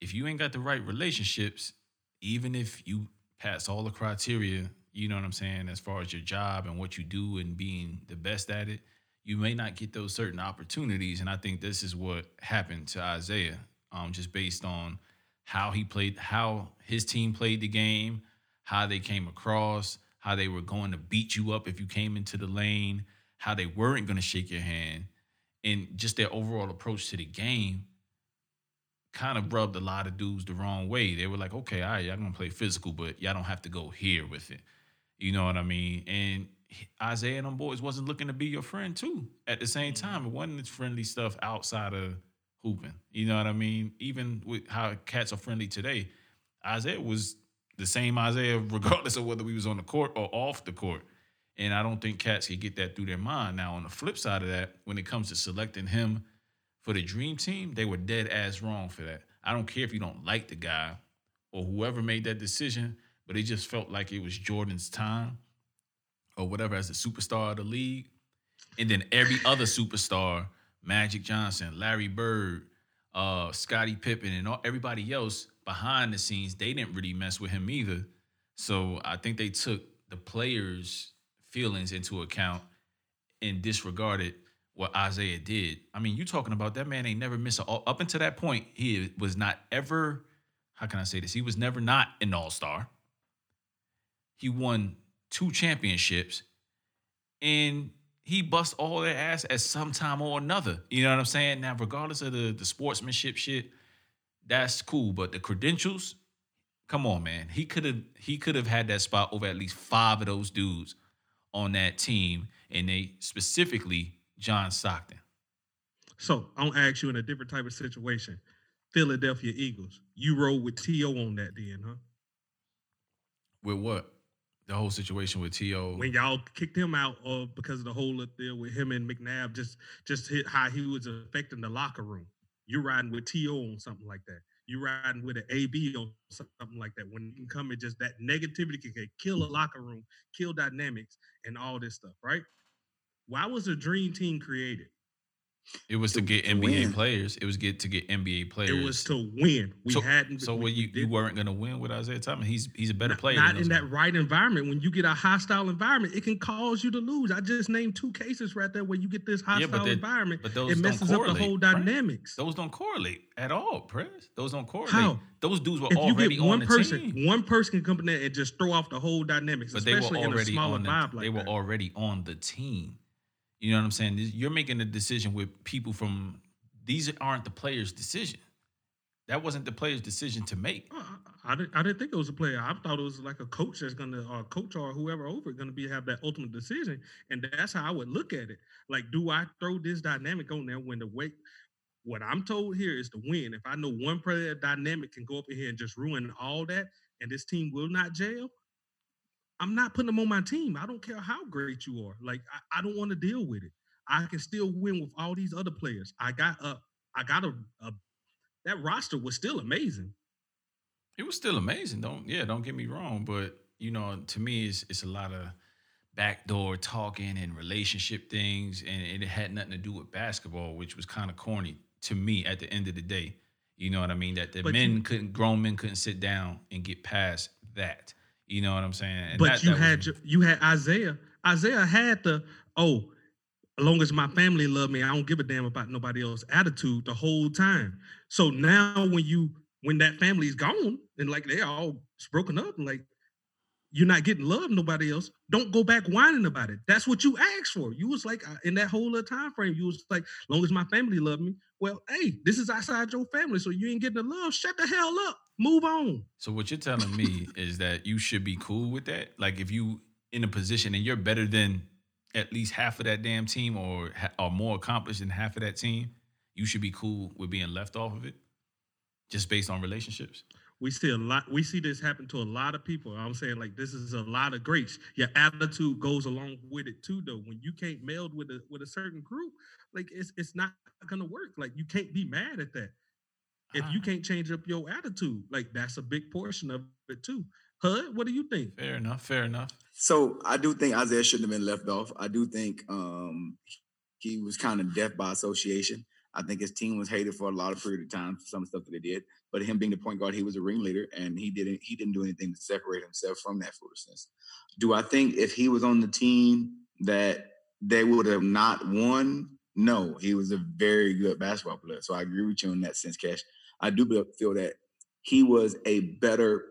if you ain't got the right relationships, even if you pass all the criteria, you know what I'm saying, as far as your job and what you do and being the best at it, you may not get those certain opportunities. And I think this is what happened to Isaiah, um, just based on how he played, how his team played the game, how they came across, how they were going to beat you up if you came into the lane, how they weren't going to shake your hand, and just their overall approach to the game kind of rubbed a lot of dudes the wrong way. They were like, okay, all right, y'all gonna play physical, but y'all don't have to go here with it. You know what I mean? And Isaiah and them boys wasn't looking to be your friend too. At the same mm-hmm. time, it wasn't friendly stuff outside of hooping. You know what I mean? Even with how cats are friendly today, Isaiah was the same Isaiah, regardless of whether we was on the court or off the court. And I don't think cats could get that through their mind. Now, on the flip side of that, when it comes to selecting him for the dream team, they were dead ass wrong for that. I don't care if you don't like the guy or whoever made that decision, but it just felt like it was Jordan's time or whatever as the superstar of the league. And then every other superstar, Magic Johnson, Larry Bird, uh, Scottie Pippen, and all, everybody else behind the scenes, they didn't really mess with him either. So I think they took the players' feelings into account and disregarded what Isaiah did. I mean, you talking about that man ain't never missed a up until that point. He was not ever. How can I say this? He was never not an all star. He won two championships, and he bust all their ass at some time or another. You know what I'm saying? Now, regardless of the the sportsmanship shit, that's cool. But the credentials, come on, man. He could have he could have had that spot over at least five of those dudes on that team, and they specifically John Stockton. So I'm gonna ask you in a different type of situation. Philadelphia Eagles. You roll with T.O. on that then, huh? With what? The whole situation with T.O. When y'all kicked him out uh, because of the whole deal with him and McNabb, just just hit how he was affecting the locker room. You riding with T.O. on something like that. You're riding with an AB on something like that. When you can come in just that negativity can, can kill a locker room, kill dynamics, and all this stuff, right? Why was the dream team created? It was to, To- get to NBA win. players. It was get to get NBA players. It was to win. We so, hadn't. So we- you you weren't gonna win with Isaiah Thomas. He's he's a better not, player. Not in that guys. right environment. When you get a hostile environment, it can cause you to lose. I just named two cases right there where you get this Yeah, hostile they- environment. but those it messes up the whole dynamics. Those don't correlate at all, Prez. Those don't correlate. How? Those dudes were if you already get on one the person, team. one person can come in there and just throw off the whole dynamics, but they were especially in a already on the, vibe like they were that. already on the team. You know what I'm saying? You're making a decision with people from these aren't the players' decision. That wasn't the players' decision to make. Uh, I, didn't. I didn't think it was a player. I thought it was like a coach that's gonna, or coach or whoever over gonna be have that ultimate decision, and that's how I would look at it. Like, do I throw this dynamic on there when the weight? What I'm told here is to win. If I know one player dynamic can go up in here and just ruin all that, and this team will not jail, I'm not putting them on my team. I don't care how great you are. Like, I, I don't want to deal with it. I can still win with all these other players. I got a, I got a, a that roster was still amazing. It was still amazing. Don't yeah, don't get me wrong, but you know, to me, it's it's a lot of backdoor talking and relationship things, and it had nothing to do with basketball, which was kind of corny to me at the end of the day. You know what I mean? That the But men you- couldn't, grown men couldn't sit down and get past that. You know what I'm saying? And but that- you that was- had your, you had Isaiah. Isaiah had the oh, as long as my family love me, I don't give a damn about nobody else attitude the whole time. So now when you when that family's gone and like they all broken up and like you're not getting love nobody else don't go back whining about it that's what you asked for you was like uh, in that whole little time frame you was like as long as my family love me well hey this is outside your family so you ain't getting the love shut the hell up move on. So what you're telling me is that you should be cool with that. Like if you in a position and you're better than at least half of that damn team, or ha- or more accomplished than half of that team, you should be cool with being left off of it, just based on relationships. we see a lot we see this happen to a lot of people. I'm saying like this is a lot of greats. Your attitude goes along with it too though. When you can't meld with a with a certain group like it's it's not gonna work. Like you can't be mad at that if you Ah. can't change up your attitude like that's a big portion of it too hud what do you think Fair enough. Fair enough. So I do think Isaiah shouldn't have been left off. I do think um, he was kind of deaf by association. I think his team was hated for a lot of period of time for some stuff that they did. But him being the point guard, he was a ringleader, and he didn't he didn't do anything to separate himself from that foolishness. Do I think if he was on the team that they would have not won? No, he was a very good basketball player. So I agree with you in that sense, Cash. I do feel that he was a better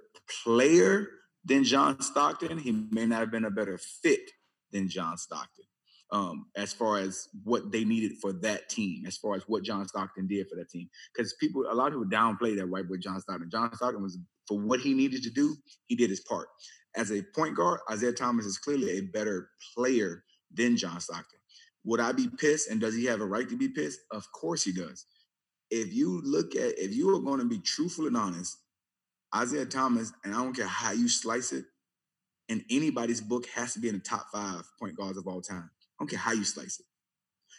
player than John Stockton. He may not have been a better fit than John Stockton. Um, as far as what they needed for that team, as far as what John Stockton did for that team, because people, a lot of people downplay that white boy John Stockton. John Stockton was for what he needed to do, he did his part. As a point guard, Isaiah Thomas is clearly a better player than John Stockton. Would I be pissed? And does he have a right to be pissed? Of course he does. If you look at, if you are going to be truthful and honest, Isaiah Thomas, and I don't care how you slice it, in anybody's book has to be in the top five point guards of all time. I don't care how you slice it.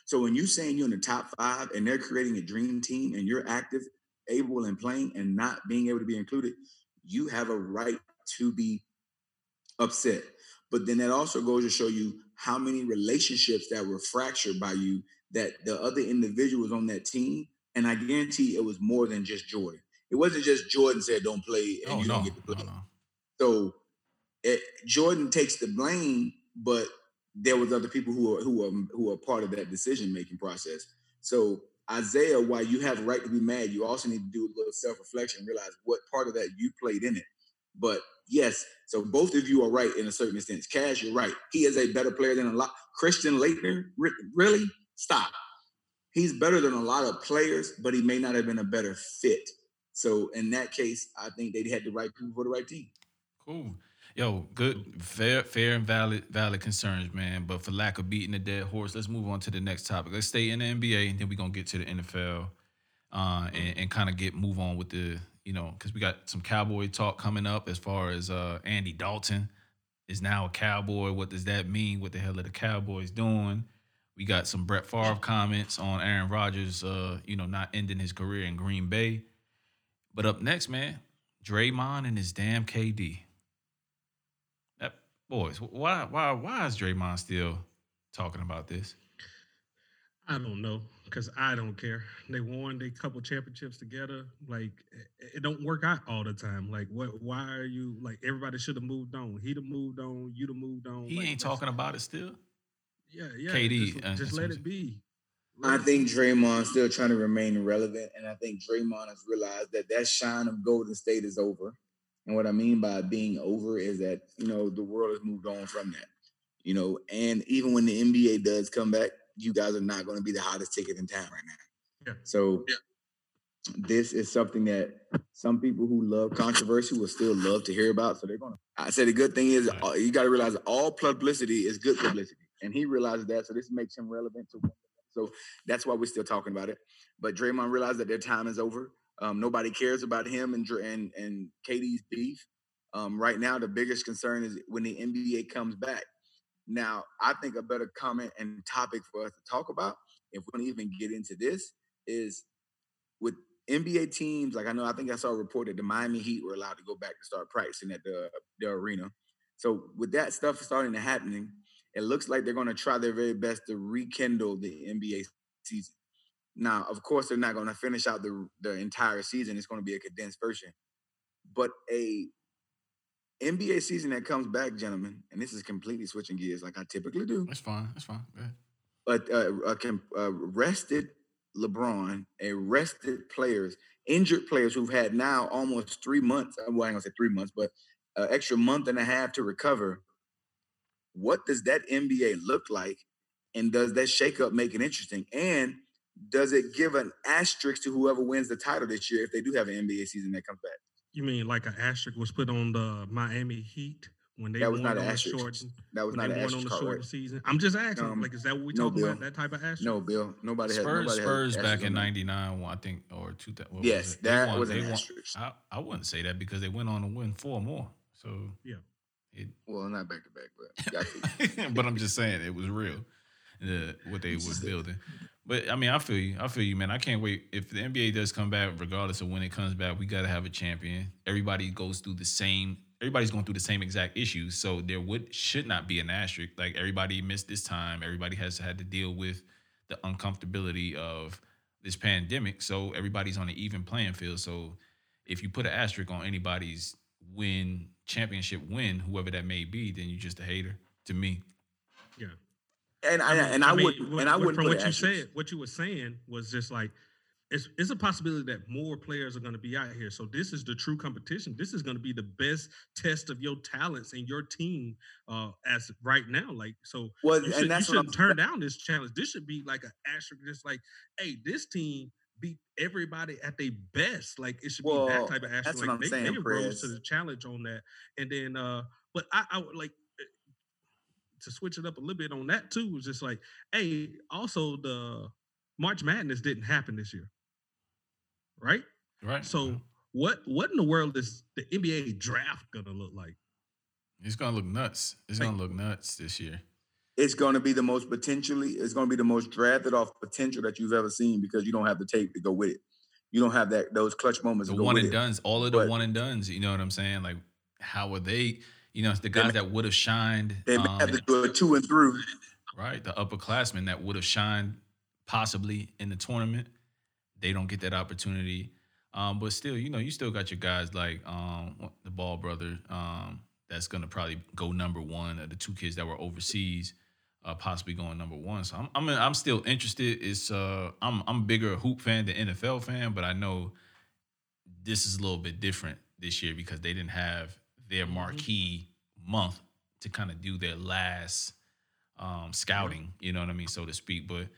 So when you saying you're in the top five and they're creating a dream team and you're active, able and playing and not being able to be included, you have a right to be upset. But then that also goes to show you how many relationships that were fractured by you that the other individuals on that team, and I guarantee it was more than just Jordan. It wasn't just Jordan said don't play and Oh you no, don't get to play. no, no. So it, Jordan takes the blame, but there was other people who are who are who are part of that decision making process. So Isaiah, while you have a right to be mad, you also need to do a little self reflection and realize what part of that you played in it. But yes, so both of you are right in a certain sense. Cash, you're right. He is a better player than a lot. Christian Laettner, really? Stop. He's better than a lot of players, but he may not have been a better fit. So in that case, I think they had the right people for the right team. Cool. Yo, good, fair, fair and valid, valid concerns, man. But for lack of beating a dead horse, let's move on to the next topic. Let's stay in the NBA, and then we're gonna get to the NFL, uh, and, and kind of get move on with the, you know, because we got some cowboy talk coming up as far as uh, Andy Dalton is now a cowboy. What does that mean? What the hell are the Cowboys doing? We got some Brett Favre comments on Aaron Rodgers, uh, you know, not ending his career in Green Bay. But up next, man, Draymond and his damn KD. That boys, why why why is Draymond still talking about this? I don't know because I don't care. They won they couple championships together. Like it, it don't work out all the time. Like what? Why are you like everybody should have moved on? He'd have moved on. You'd have moved on. He like, ain't talking about it still. Yeah, yeah. KD, just, uh, just let it be. I it think be. Draymond's still trying to remain relevant, and I think Draymond has realized that that shine of Golden State is over. And what I mean by being over is that you know the world has moved on from that. You know, and even when the NBA does come back, you guys are not going to be the hottest ticket in town right now. Yeah. So yeah. this is something that some people who love controversy will still love to hear about. So they're gonna. I said the good thing is Right. uh, you got to realize all publicity is good publicity, and he realizes that. So this makes him relevant to. So that's why we're still talking about it. But Draymond realized that their time is over. Um, nobody cares about him and and and KD's beef. Um, right now, the biggest concern is when the NBA comes back. Now, I think a better comment and topic for us to talk about, if we don't even get into this, is with NBA teams, like I know, I think I saw a report that the Miami Heat were allowed to go back to start practicing at the the arena. So with that stuff starting to happening, it looks like they're going to try their very best to rekindle the NBA season. Now, of course, they're not going to finish out the the entire season. It's going to be a condensed version, but a NBA season that comes back, gentlemen, and this is completely switching gears, like I typically do. That's fine. That's fine. Go ahead. But uh, a, a rested LeBron, a rested players, injured players who've had now almost three months. Uh, well, I'm gonna say three months, but an extra month and a half to recover. What does that NBA look like? And does that shakeup make it interesting? And does it give an asterisk to whoever wins the title this year if they do have an NBA season that comes back? You mean like an asterisk was put on the Miami Heat when they That was won not an on the asterisk. short That was not they an won on asterisk. the short right? season? I'm just asking, Um, like, is that what we no, talking about? That type of asterisk? No, Bill. Nobody had Spurs, nobody Spurs asterisk back in on that. '99, I think, or two. thou- what was Yes. They that won- was an they won- asterisk. I, I wouldn't say that because they went on to win four more. So Yeah. It, Well, not back to back, but but I'm just saying it was real. The, what they were building. But I mean, I feel you. I feel you, man. I can't wait. If the NBA does come back, regardless of when it comes back, we got to have a champion. Everybody goes through the same. Everybody's going through the same exact issues, so there would should not be an asterisk. Like everybody missed this time. Everybody has had to deal with the uncomfortability of this pandemic. So everybody's on an even playing field. So if you put an asterisk on anybody's win championship win, whoever that may be, then you're just a hater to me. Yeah. And I, mean- and I, mean, would what- and I wouldn't from what you asterisk. said, what you were saying was just like it's it's a possibility that more players are going to be out here. So this is the true competition. This is going to be the best test of your talents and your team uh as right now. Like so, Well, you, and that's you what I'm shouldn't turn down this challenge. This should be like an asterisk. Just like, hey, this team beat everybody at their best. Like it should be that type of asterisk. that's what like I'm they, saying, they rose to the challenge on that. And then, uh, but I, I would like eh, to switch it up a little bit on that too. Was just like, hey, also the March Madness didn't happen this year, right? Right. So what what in the world is the NBA draft gonna look like? It's gonna look nuts. It's Like- gonna look nuts this year. It's going to be the most potentially. It's going to be the most drafted off potential that you've ever seen because you don't have the tape to go with it. You don't have that those clutch moments. The one and it. duns, all of the But- one and duns. You know what I'm saying? Like, how are they? You know, the guys that would have shined. They may um, have to do a two and through. right? The upperclassmen that would have shined possibly in the tournament. They don't get that opportunity. Um, but still, you know, you still got your guys like um, the Ball brother um, that's going to probably go number one, or the two kids that were overseas, uh, possibly going number one. So I'm I'm, I'm still interested. It's uh, I'm I'm a bigger hoop fan than NFL fan, but I know this is a little bit different this year because they didn't have their marquee month to kind of do their last um, scouting, you know what I mean, so to speak. But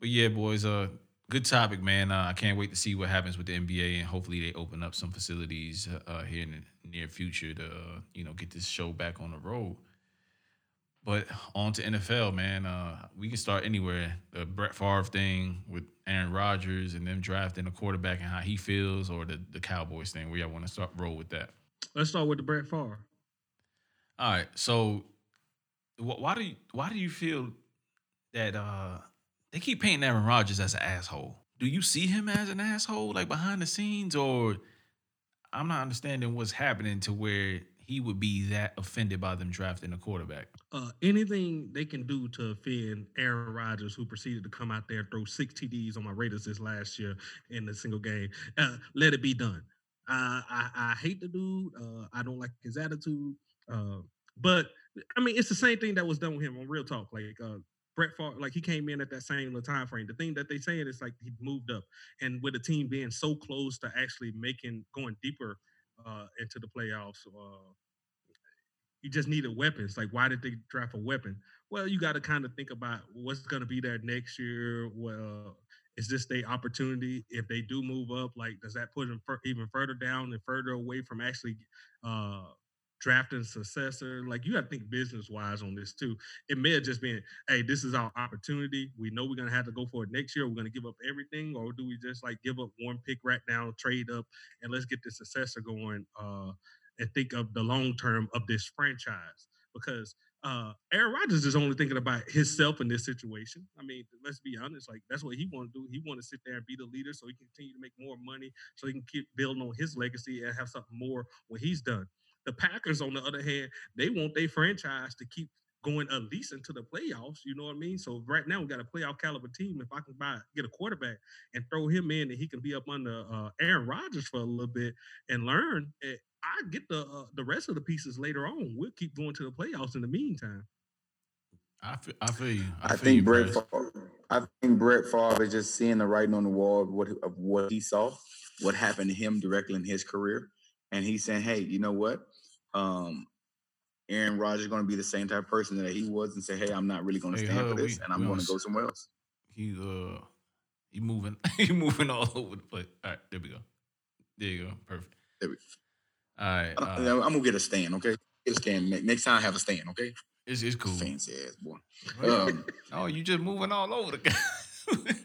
but yeah, boys, uh, good topic, man. Uh, I can't wait to see what happens with the NBA, and hopefully they open up some facilities uh, here in the near future to uh, you know get this show back on the road. But on to NFL, man. Uh, we can start anywhere. The Brett Favre thing with Aaron Rodgers and them drafting a quarterback and how he feels, or the, the Cowboys thing. Where y'all want to start roll with that? Let's start with the Brett Favre. All right. So, wh- why do you why do you feel that uh they keep painting Aaron Rodgers as an asshole? Do you see him as an asshole, like behind the scenes, or I'm not understanding what's happening to where he would be that offended by them drafting a quarterback? Uh, anything they can do to offend Aaron Rodgers, who proceeded to come out there and throw six TDs on my Raiders this last year in a single game, uh, let it be done. Uh, I, I hate the dude. Uh, I don't like his attitude. Uh, but I mean, it's the same thing that was done with him on Real Talk. Like uh, Brett Favre, like he came in at that same time frame. The thing that they saying is like he moved up, and with the team being so close to actually making going deeper uh, into the playoffs. You just needed weapons. Like, why did they draft a weapon? Well, you got to kind of think about what's going to be there next year. Well, is this their opportunity? If they do move up, like, does that put them even further down and further away from actually uh, drafting successor? Like, you got to think business wise on this too. It may have just been, hey, this is our opportunity. We know we're going to have to go for it next year. We're going to give up everything, or do we just like give up one pick right now, trade up, and let's get the successor going? Uh, and think of the long term of this franchise because uh, Aaron Rodgers is only thinking about himself in this situation. I mean, let's be honest. Like that's what he want to do. He want to sit there and be the leader, so he can continue to make more money, so he can keep building on his legacy and have something more when he's done. The Packers, on the other hand, they want their franchise to keep going at least into the playoffs. You know what I mean? So right now we got a playoff caliber team. If I can buy get a quarterback and throw him in, and he can be up under uh, Aaron Rodgers for a little bit and learn. Eh, I get the uh, the rest of the pieces later on. We'll keep going to the playoffs in the meantime. I feel, I feel you. I, feel think you, Brett. Prez. Favre, I think Brett Favre is just seeing the writing on the wall of what of what he saw, what happened to him directly in his career, and he's saying, "Hey, you know what? Um, Aaron Rodgers is going to be the same type of person that he was, and say, "Hey, I'm not really going to Hey, stand Hud, for this, we- and I'm going to go somewhere else." He's uh he moving he moving all over the place. All right, there we go. There you go. Perfect. There we- All right. I- Uh, I'm gonna get a stand, okay? Get a stand. Next time, I have a stand, okay? it's it's cool. Fancy ass boy. Um, oh, you just moving all over the guy.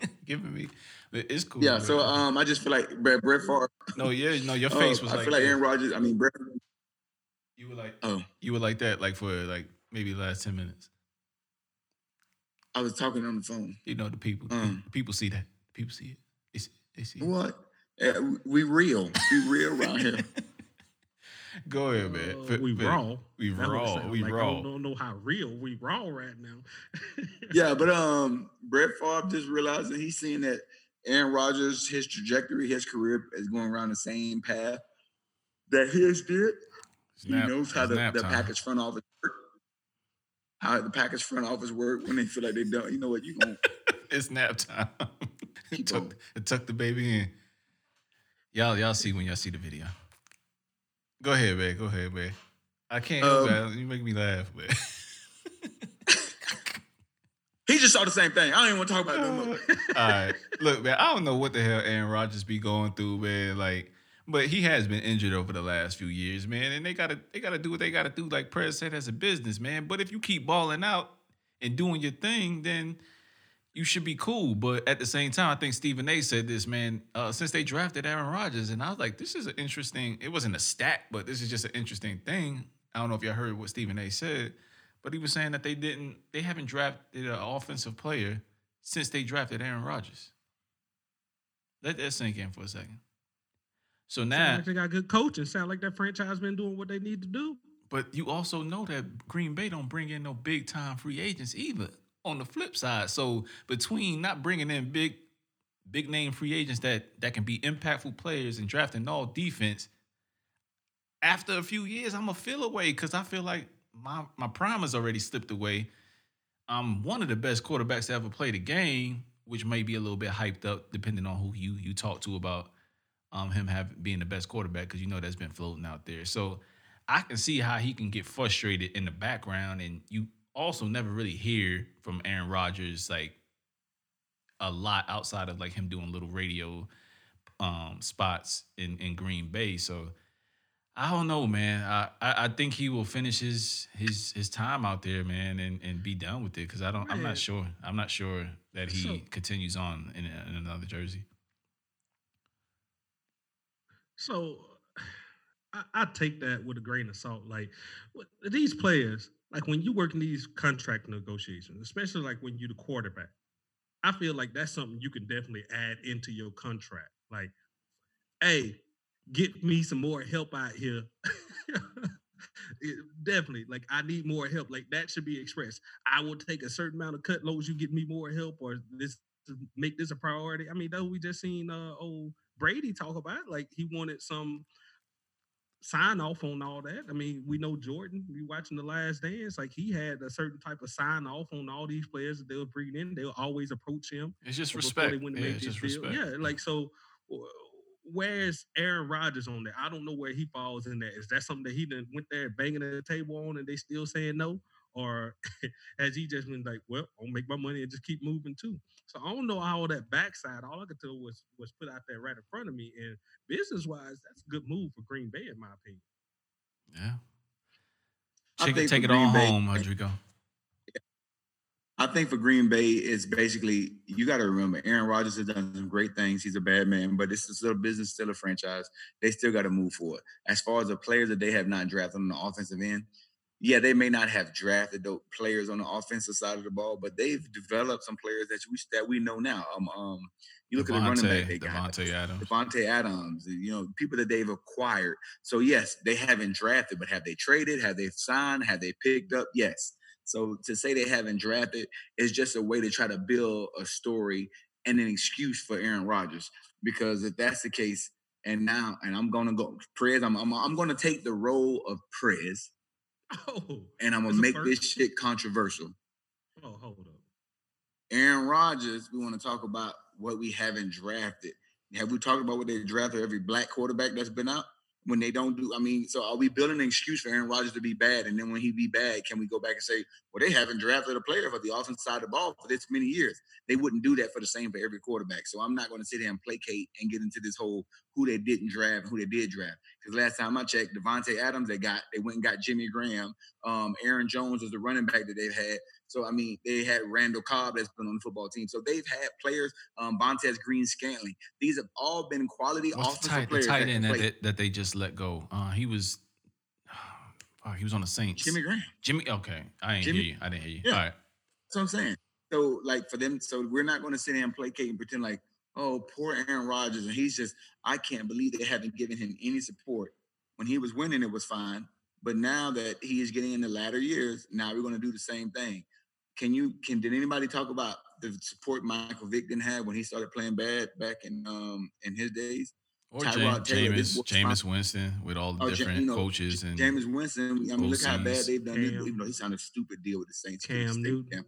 Giving me it's cool. yeah. So um, I just feel like Brett, Brett Favre. no, yeah, no, your uh, face was I like, feel like. Aaron Rodgers. I mean, Brett. you were like Oh, you were like that like for like maybe the last 10 minutes. I was talking on the phone. You know the people Mm. people see that. People see it. They see, they see it. What? Uh, we real. We real around here. Go ahead, man. Uh, we fit. raw. We That's what raw. We like. I raw. don't, don't know how real we raw right now. Yeah, but um, Brett Favre just realized that he's seeing that Aaron Rodgers, his trajectory, his career is going around the same path that his did. It's nap- he knows how the, the Packers front office work. How the Packers front office work when they feel like they don't. You know what? You going it's nap time. Keep tuck, tuck the baby in. Y'all, y'all see when y'all see the video. Go ahead, man. Go ahead, man. I can't help Um. You make me laugh, man. He just saw the same thing. I don't even want to talk about it no more. All right. Look, man, I don't know what the hell Aaron Rodgers be going through, man. Like, but he has been injured over the last few years, man. And they gotta they gotta do what they gotta do, like Prez said, as a business, man. But if you keep balling out and doing your thing, then you should be cool. But at the same time, I think Stephen A said this, man, uh, since they drafted Aaron Rodgers, and I was like, this is an interesting, it wasn't a stat, but this is just an interesting thing. I don't know if y'all heard what Stephen A said, but he was saying that they didn't, they haven't drafted an offensive player since they drafted Aaron Rodgers. Let that sink in for a second. So now, like they got good coaching. Sound like that franchise been doing what they need to do. but you also know that Green Bay don't bring in no big time free agents either. On the flip side, so between not bringing in big, big name free agents that that can be impactful players and drafting all defense, after a few years, I'm a feel away because I feel like my my prime has already slipped away. I'm one of the best quarterbacks to ever play the game, which may be a little bit hyped up depending on who you you talk to about um him have being the best quarterback because you know that's been floating out there. So I can see how he can get frustrated in the background, and you also never really hear from Aaron Rodgers like a lot outside of like him doing little radio um spots in in Green Bay. So I don't know, man. I, I I think he will finish his his his time out there, man, and and be done with it because I don't. I'm not sure. I'm not sure that he So- continues on in, in another jersey. So I, I take that with a grain of salt. Like these players, like when you work in these contract negotiations, especially like when you're the quarterback, I feel like that's something you can definitely add into your contract. Like, hey, get me some more help out here. It- definitely, like I need more help. Like that should be expressed. I will take a certain amount of cut loads. You get me more help, or this make this a priority. I mean, though we just seen uh old Brady talk about like he wanted some sign off on all that. I mean, we know Jordan. We watching the Last Dance. Like he had a certain type of sign off on all these players that they were bringing in. They'll always approach him It's just respect. they went to Yeah, make it's this just deal. respect. Yeah, like so. Where's Aaron Rodgers on that? I don't know where he falls in that. Is that something that he done went there banging at the table on and they still saying no? Or has he just been like, well, I'll make my money and just keep moving too? So I don't know how all that backside. All I could tell was was put out there right in front of me. And business wise, that's a good move for Green Bay, in my opinion. Yeah. I Take, it- think take for it all Bay- home, Rodrigo. I think for Green Bay, it's basically you got to remember Aaron Rodgers has done some great things. He's a bad man, but this is still a business, still a franchise. They still got to move forward. As far as the players that they have not drafted on the offensive end, yeah, they may not have drafted those players on the offensive side of the ball, but they've developed some players that we that we know now. Um, um you look at the running back they got, Davante Adams, Davante Adams, you know, people that they've acquired. So yes, they haven't drafted, but have they traded? Have they signed? Have they picked up? Yes. So to say they haven't drafted is just a way to try to build a story and an excuse for Aaron Rodgers. Because if that's the case, and now, and I'm gonna go Prez, I'm I'm, I'm gonna take the role of Prez. Oh, and I'm gonna make this shit controversial. Oh, hold up. Aaron Rodgers, we want to talk about what we haven't drafted. Have we talked about what they drafted every black quarterback that's been out? when they don't do. I mean, so are we building an excuse for Aaron Rodgers to be bad? And then when he be bad, can we go back and say, well, they haven't drafted a player for the offensive side of the ball for this many years? They wouldn't do that for the same for every quarterback. So I'm not going to sit here and placate and get into this whole who they didn't draft and who they did draft. Because last time I checked, Davante Adams, they got they went and got Jimmy Graham. Um, Aaron Jones was the running back that they've had. So I mean, they had Randall Cobb that's been on the football team. So they've had players, um, Montez Green, Scantling. These have all been quality What's offensive the tight, players. The tight end that, that, that, they just let go. Uh, he was, oh, he was on the Saints. Jimmy Graham. Jimmy. Okay, I didn't Jimmy, hear you. I didn't hear you. Yeah. All right. That's what I'm saying. So like for them, so we're not going to sit here and placate and pretend like, oh, poor Aaron Rodgers, and he's just, I can't believe they haven't given him any support. When he was winning, it was fine. But now that he is getting in the latter years, now we're going to do the same thing. Can you can did anybody talk about the support Michael Vick didn't have when he started playing bad back in um in his days? Or Tyrod James Jameis Winston with all the oh, different you know, coaches and Jameis Winston. I mean, look how bad they've done. Cam, even though he signed a stupid deal with the Saints. Cam Newton.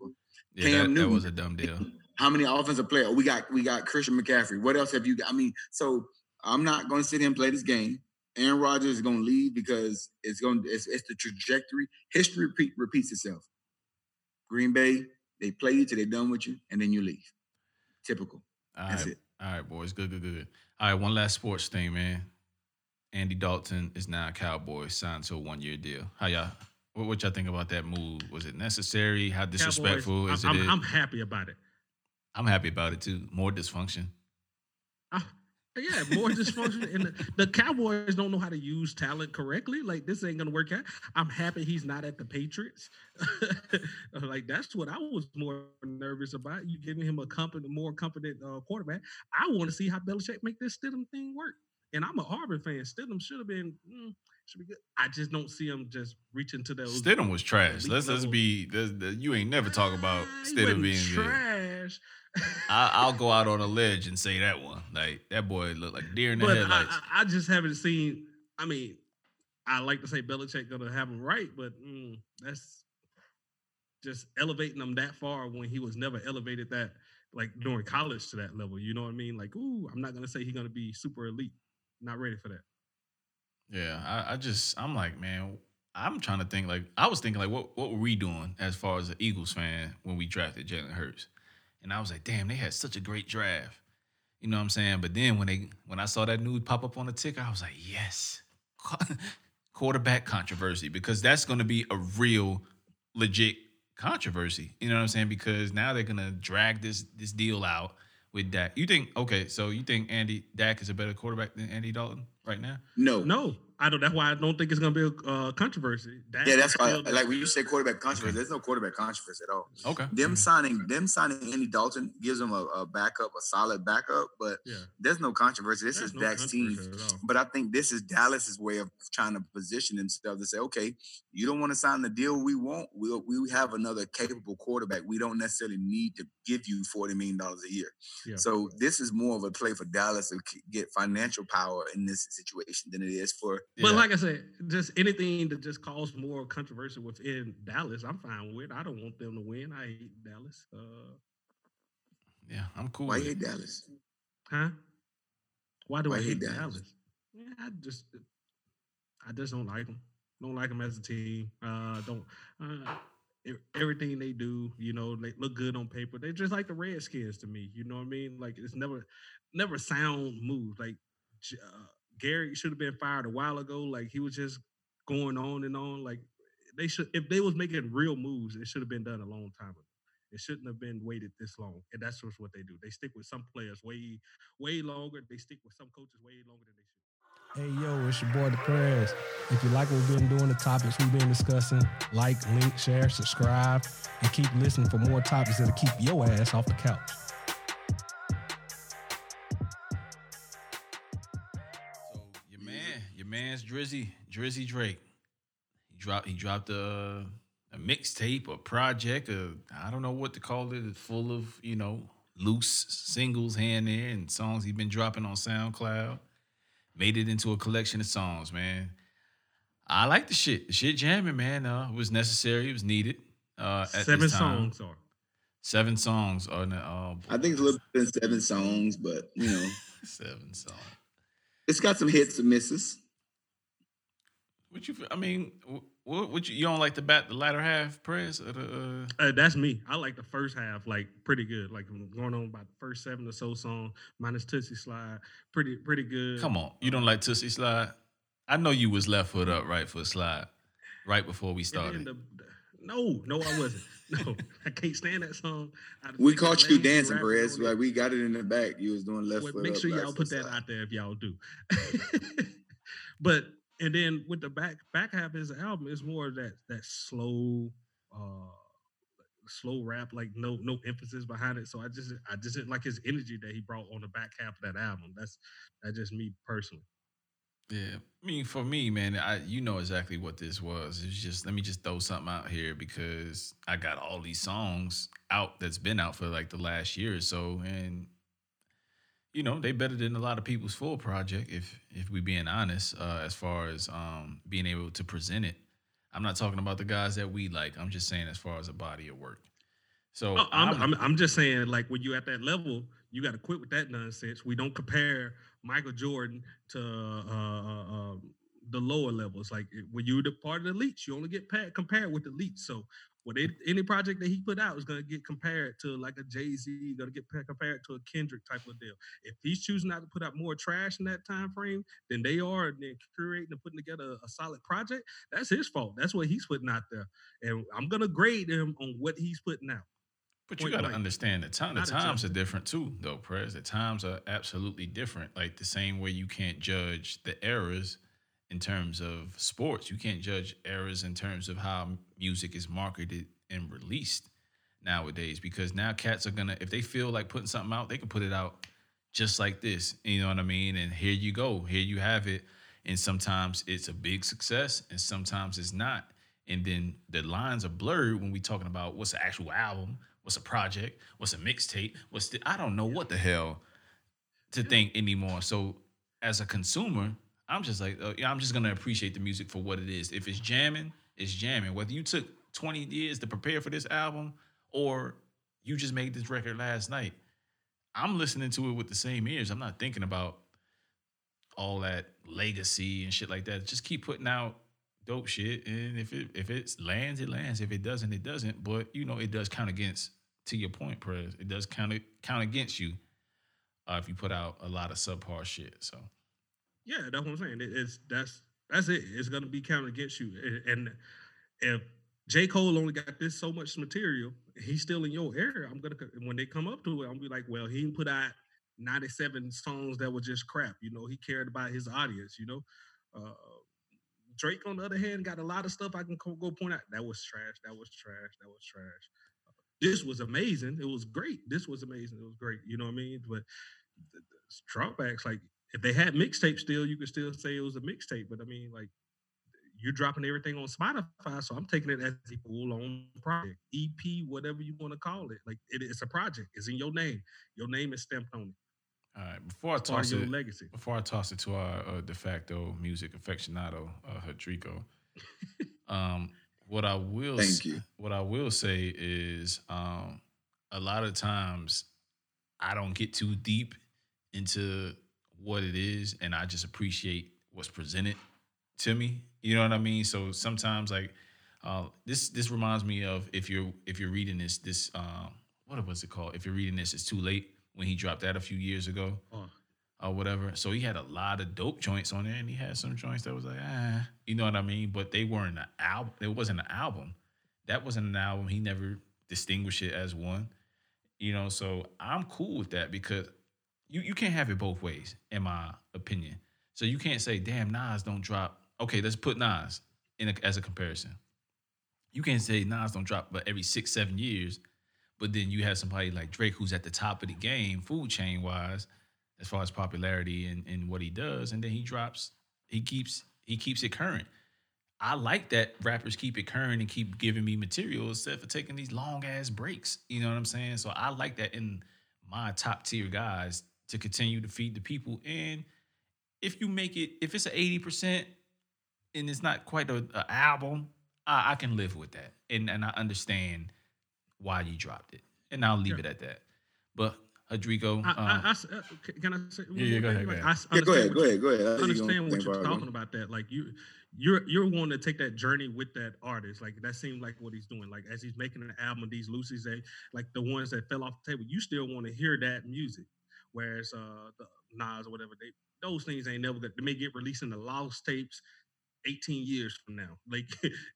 Yeah, Cam that, Newton. that was a dumb deal. How many offensive players? We got we got Christian McCaffrey. What else have you got? I mean, so I'm not going to sit here and play this game. Aaron Rodgers is going to leave because it's going. It's, it's the trajectory. History repeat, repeats itself. Green Bay, they play you till they're done with you, and then you leave. Typical. All That's right. it. All right, boys. Good, good, good. All right, one last sports thing, man. Andy Dalton is now a Cowboy, signed to a one year deal. How y'all? What, what y'all think about that move? Was it necessary? How disrespectful Cowboys, is I'm, it? I'm happy about it. I'm happy about it too. More dysfunction. I, yeah, more dysfunction. and the, the, Cowboys don't know how to use talent correctly. Like this ain't gonna work out. I'm happy he's not at the Patriots. like that's what I was more nervous about. You giving him a competent, more competent uh, quarterback. I want to see how Belichick make this Stidham thing work. And I'm a Auburn fan. Stidham should have been. Mm, should be good. I just don't see him just reaching to those. Stidham was trash. Let's let's be. you ain't never talk about Stidham being trash. I, will go out on a ledge and say that one. Like that boy looked like deer in the but headlights. I, I, just haven't seen. I mean, I like to say Belichick gonna have him right, but mm, that's just elevating him that far when he was never elevated that like during college to that level. You know what I mean? Like, ooh, I'm not gonna say he's gonna be super elite. Not ready for that. Yeah, I, I just I'm like, man, I'm trying to think like I was thinking like what what were we doing as far as the Eagles fan when we drafted Jalen Hurts? And I was like, damn, they had such a great draft. You know what I'm saying? But then when they when I saw that news pop up on the ticker, I was like, yes. Quarterback controversy, because that's gonna be a real legit controversy. You know what I'm saying? Because now they're gonna drag this this deal out with Dak. You think okay? So you think Andy Dak is a better quarterback than Andy Dalton right now? No, no. I don't. That's why I don't think it's gonna be a uh, controversy. Dak yeah, that's why. Like when you say quarterback controversy, there's no quarterback controversy at all. Okay. Them signing them signing Andy Dalton gives them a, a backup, a solid backup, but yeah. there's no controversy. This there's is no Dak's team. But I think this is Dallas's way of trying to position themselves to say, okay, you don't want to sign the deal we want. We'll we have another capable quarterback. We don't necessarily need to give you forty million dollars a year. Yeah. So this is more of a play for Dallas to get financial power in this situation than it is for but yeah. like I said, just anything that just cause more controversy within Dallas, I'm fine with. I don't want them to win. I hate Dallas. Uh, yeah, I'm cool. Why you hate Dallas? Huh? Why do Why I hate Dallas? Dallas? Yeah, I just, I just don't like them. Don't like them as a team. Uh, don't. Uh, everything they do, you know, they look good on paper. They're just like the Redskins to me. You know what I mean? Like it's never, never sound move. Like uh, Gary should have been fired a while ago. Like he was just going on and on. Like they should, if they was making real moves, it should have been done a long time ago. It shouldn't have been waited this long. And that's just what they do. They stick with some players way, way longer. They stick with some coaches way longer than they should. Hey yo, it's your boy the Prez. If you like what we've been doing, the topics we've been discussing, like, link, share, subscribe, and keep listening for more topics that'll keep your ass off the couch. Drizzy, Drizzy Drake. He dropped he dropped a a mixtape, a project, a I don't know what to call it. It's full of, you know, loose singles here and there and songs he's been dropping on SoundCloud. Made it into a collection of songs, man. I like the shit. The shit jamming, man. Uh, it was necessary. It was needed. Uh, at Seven this time. songs are. Seven songs on the uh, I think it's a little bit than seven songs, but you know, seven songs. it's got some hits and misses. What you? I mean, what? What you? You don't like the bat, the latter half, press? Or the, uh, Uh, that's me. I like the first half, like pretty good. Like going on about the first seven or so song, minus Toosie Slide, pretty pretty good. come on, you don't like Toosie Slide? I know you was left foot up, right foot slide, right before we started. the- no, no, I wasn't. No, I can't stand that song. We caught you dancing, rapping Prez. Like we got it in the back. You was doing left Well, foot make up, sure y'all put that slide. out there if y'all do. but and then with the back back half of his album is more of that that slow uh slow rap like no no emphasis behind it. So i just i just didn't like his energy that he brought on the back half of that album. That's that's just me personally. Yeah, I mean, for me, man, I you know exactly what this was. It's just let me just throw something out here because I got all these songs out that's been out for like the last year or so, and you know they better than a lot of people's full project. If if we being honest, uh, as far as um, being able to present it, I'm not talking about the guys that we like. I'm just saying as far as a body of work. So Oh, I'm, I'm, I'm just saying, like when you at that level, you got to quit with that nonsense. We don't compare Michael Jordan to uh, uh, um, the lower levels. Like eh, when you're the part of the elites, you only get pa- compared with the elites. So they, any project that he put out is going to get compared to like a Jay Z, going to get compared to a Kendrick type of deal. If he's choosing not to put out more trash in that time frame than they are, and then curating and putting together a, a solid project, that's his fault. That's what he's putting out there, and I'm going to grade him on what he's putting out. But you got to understand the time. The times are different too, though, Prez. The times are absolutely different. Like the same way you can't judge the eras in terms of sports, you can't judge eras in terms of how music is marketed and released nowadays. Because now cats are gonna, if they feel like putting something out, they can put it out just like this. You know what I mean? And here you go. Here you have it. And sometimes it's a big success, and sometimes it's not. And then the lines are blurred when we talking about what's the actual album, what's a project, what's a mixtape, what's the I don't know what the hell to think anymore. So as a consumer, I'm just like, uh, yeah, I'm just gonna appreciate the music for what it is. If it's jamming, it's jamming. Whether you took 20 years to prepare for this album or you just made this record last night, I'm listening to it with the same ears. I'm not thinking about all that legacy and shit like that. Just keep putting out dope shit, and if it if it lands, it lands. If it doesn't, it doesn't. But you know, it does count against. To your point, Prez, it does count count against you uh, if you put out a lot of subpar shit. So Yeah, that's what I'm saying. It- It's that's that's it. It's gonna be counted against you. And if J. Cole only got this so much material, he's still in your area. I'm gonna when they come up to it, I'm gonna be like, well, he put out 97 songs that were just crap. You know, he cared about his audience. You know, uh, Drake on the other hand got a lot of stuff I can co- go point out. That was trash. That was trash. That was trash. This was amazing. It was great. This was amazing. It was great. You know what I mean? But the, the drawbacks, like if they had mixtape still, you could still say it was a mixtape. But I mean, like you're dropping everything on Spotify, so I'm taking it as a full on project, EP, whatever you want to call it. Like it, it's a project. It's in your name. Your name is stamped on it. all right, before I toss it, legacy. before I toss it to our uh, de facto music aficionado, uh, Hadrico, um, what I will Thank s- you. what I will say is um, a lot of times I don't get too deep into what it is, and I just appreciate what's presented to me. You know what I mean? So sometimes like uh, this this reminds me of if you're if you're reading this this um, what was it called? If you're reading this, it's too late when he dropped that a few years ago Oh, or whatever. So he had a lot of dope joints on there, and he had some joints that was like, ah, you know what I mean? But they weren't an album. It wasn't an album. That wasn't an album. He never distinguished it as one. You know, so I'm cool with that because you you can't have it both ways, in my opinion. So you can't say, damn, Nas don't drop. Okay, let's put Nas in a, as a comparison. You can't say Nas don't drop but every six, seven years, but then you have somebody like Drake who's at the top of the game, food chain wise, as far as popularity and, and what he does, and then he drops, he keeps he keeps it current. I like that rappers keep it current and keep giving me material instead for taking these long ass breaks. You know what I'm saying? So I like that in my top tier guys to continue to feed the people. And if you make it, if it's an 80% and it's not quite a, a album, I, I, can live with that. And and I understand why you dropped it. And I'll leave Yeah. it at that. But Hadrigo, I, um, I, I s- uh, c- can I say? Yeah, yeah, go thing? ahead, go ahead. Yeah, go ahead, go ahead, go ahead. I I think you understand what you're talking about. That like you, you're you're wanting to take that journey with that artist. Like that seems like what he's doing. Like as he's making an album, these loosies, they like the ones that fell off the table. You still want to hear that music, whereas uh the Nas or whatever they those things ain't never good. They may get released in the lost tapes. 18 years from now, like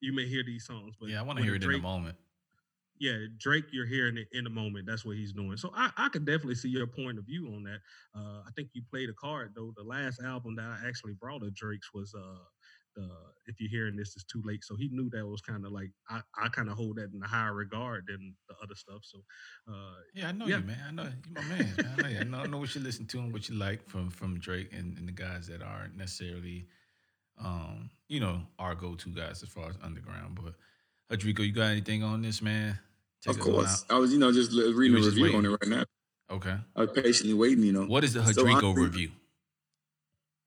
you may hear these songs, but yeah, I want to hear it in Drake- the moment. yeah, Drake, you're hearing it in the moment. That's what he's doing. So I, I could definitely see your point of view on that. Uh, I think you played a card though. The last album that I actually brought of Drake's was uh, the If You're Hearing This it's Too Late. So he knew that was kind of like I, I kind of hold that in a higher regard than the other stuff. So uh, Yeah, I know Yeah. you, man. I know you, my man. man. I know, you. I know, I know what you listen to and what you like from from Drake and, and the guys that aren't necessarily, um, you know, our go to guys as far as underground. But Hadrico, you got anything on this, man? Take Of course. I was, you know, just reading were a just review on it right now. Okay. I was patiently waiting, you know. What is the So review?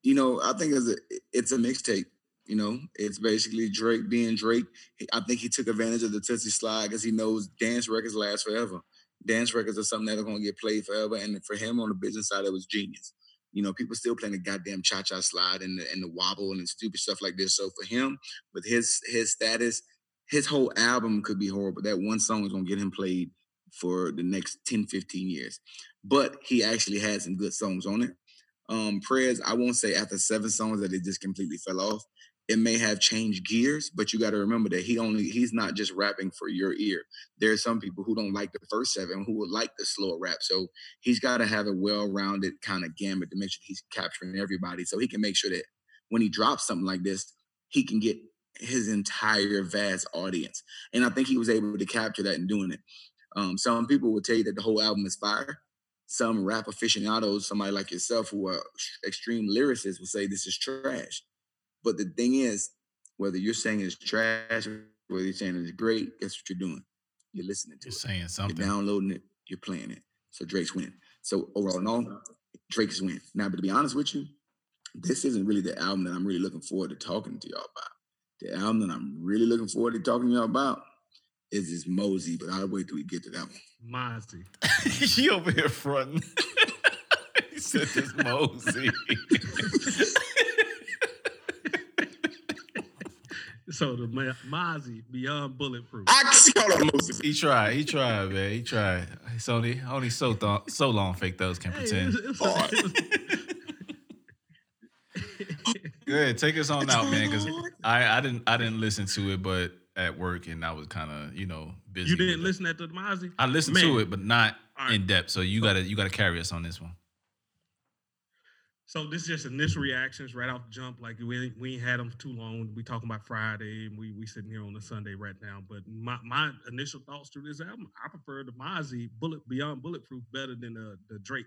you know, I think it's a it's a mixtape. You know, it's basically Drake being Drake. I think he took advantage of the Toosie Slide because he knows dance records last forever. Dance records are something that are going to get played forever. And for him on the business side, it was genius. You know, people still playing the goddamn cha cha slide and the, and the wobble and the stupid stuff like this. So for him, with his his status, his whole album could be horrible. That one song is going to get him played for the next 10, 15 years. But he actually had some good songs on it um Prez i won't say after seven songs that it just completely fell off it may have changed gears but you got to remember that he only he's not just rapping for your ear. There are some people who don't like the first seven who would like the slower rap so he's got to have a well-rounded kind of gamut to make sure he's capturing everybody so he can make sure that when he drops something like this he can get his entire vast audience. And i think he was able to capture that in doing it. Um, some people will tell you that the whole album is fire. Some rap aficionados, somebody like yourself who are extreme lyricists, will say this is trash. But the thing is, whether you're saying it's trash, whether you're saying it's great, guess what you're doing? You're listening to it. You're it. saying something. You're downloading it. You're playing it. So Drake's win. So overall, in all, Drake's win. Now, but to be honest with you, this isn't really the album that I'm really looking forward to talking to y'all about. The album that I'm really looking forward to talking to y'all about is this Mosey, but I'll wait till we get to that one. Mozzy. he over here fronting. he said this Mosey. So the Ma- Mozzy Beyond Bulletproof. I can call it Moses. he tried. He tried, man. He tried. It's only only so th- so long fake those can Hey, pretend. it's- it's- it's- Go ahead, take us on out, man. Because I, I didn't I didn't listen to it, but at work and I was kind of you know busy. you didn't with it. listen at the Mozzy? I listened Man. to it, but not All right. in depth. So you gotta you gotta carry us on this one. So this is just initial reactions right off the jump. Like we we ain't had them too long. We talking about Friday, and we we sitting here on a Sunday right now. But my, my initial thoughts to this album, I prefer the Mozzy Bullet Beyond Bulletproof better than the the Drake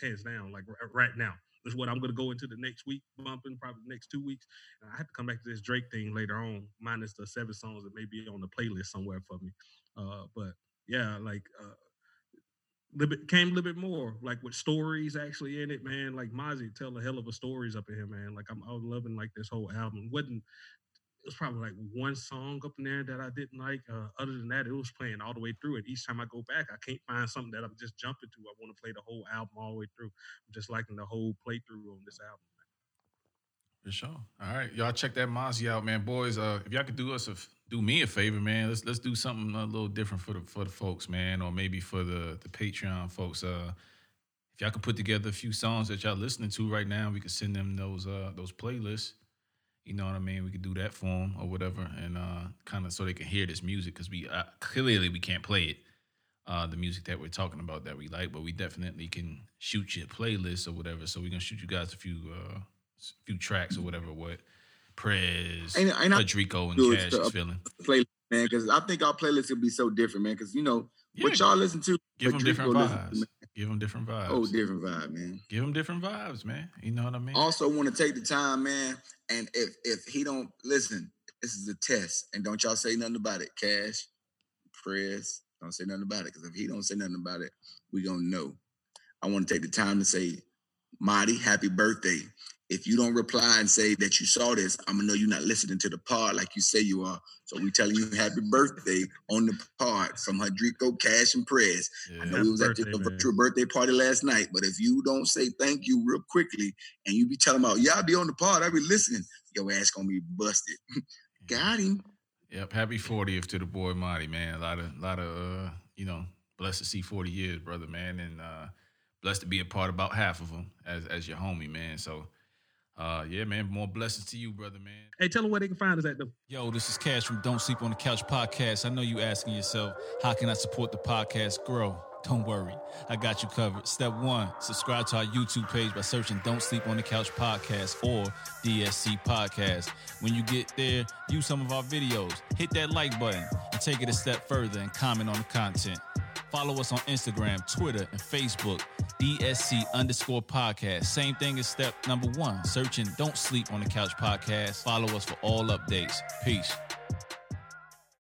hands down. Like right now, is what I'm gonna go into the next week, bumping probably the next two weeks. And I have to come back to this Drake thing later on, minus the seven songs that may be on the playlist somewhere for me. Uh, but yeah, like. Uh, came a little bit more like with stories actually in it, man. Like Mozzy tell a hell of a stories up in here, man. Like I'm, I was loving like this whole album. wasn't it was probably like one song up in there that I didn't like. Uh, other than that, it was playing all the way through it. Each time I go back, I can't find something that I'm just jumping to. I want to play the whole album all the way through. I'm just liking the whole playthrough on this album. For sure. All right, y'all check that Mozzy out, man. Boys, uh, if y'all could do us a do me a favor, man. Let's let's do something a little different for the for the folks, man, or maybe for the the Patreon folks. Uh, if y'all could put together a few songs that y'all listening to right now, we could send them those uh those playlists. You know what I mean? We could do that for them or whatever, and uh, kind of so they can hear this music because we uh, clearly we can't play it. Uh, the music that we're talking about that we like, but we definitely can shoot you a playlist or whatever. So we're gonna shoot you guys a few uh, few tracks or whatever. What Prez, Ain't- ain't I- and Cash is feeling. playlist, man, because I think our playlist will be so different, man. Because you know Yeah, what y'all listen to, give them different listen to, vibes. Give them different oh, vibes. Oh, different vibe, man. Give them different vibes, man. You know what I mean? Also, want to take the time, man. And if if he don't listen, this is a test, and don't y'all say nothing about it. Cash, Prez, don't say nothing about it. Because if he don't say nothing about it, we gonna know. I want to take the time to say, Marty, happy birthday. If you don't reply and say that you saw this, I'm gonna know you're not listening to the pod like you say you are. So we telling you happy birthday on the pod from Hadrico, Cash, and Prez. I know Happy we was at birthday, your man. virtual birthday party last night, but if you don't say thank you real quickly and you be telling about, yeah, I'll be on the pod, I'll be listening, your ass gonna be busted. Got him. Yep. Happy 40th to the boy Marty, man. A lot of, lot of, uh, you know, blessed to see 40 years, brother, man, and uh, blessed to be a part about half of them as as your homie, man. So, uh, yeah, man, more blessings to you, brother, man. Hey, tell them where they can find us at the Yo, this is Cash from Don't Sleep on the Couch podcast. I know you asking yourself, how can I support the podcast grow? Don't worry, I got you covered. Step one, subscribe to our YouTube page by searching Don't Sleep on the Couch podcast or DSC podcast. When you get there, view some of our videos, hit that like button, and take it a step further and comment on the content. Follow us on Instagram, Twitter, and Facebook, DSC underscore podcast. Same thing as step number one, searching Don't Sleep on the Couch podcast. Follow us for all updates. Peace.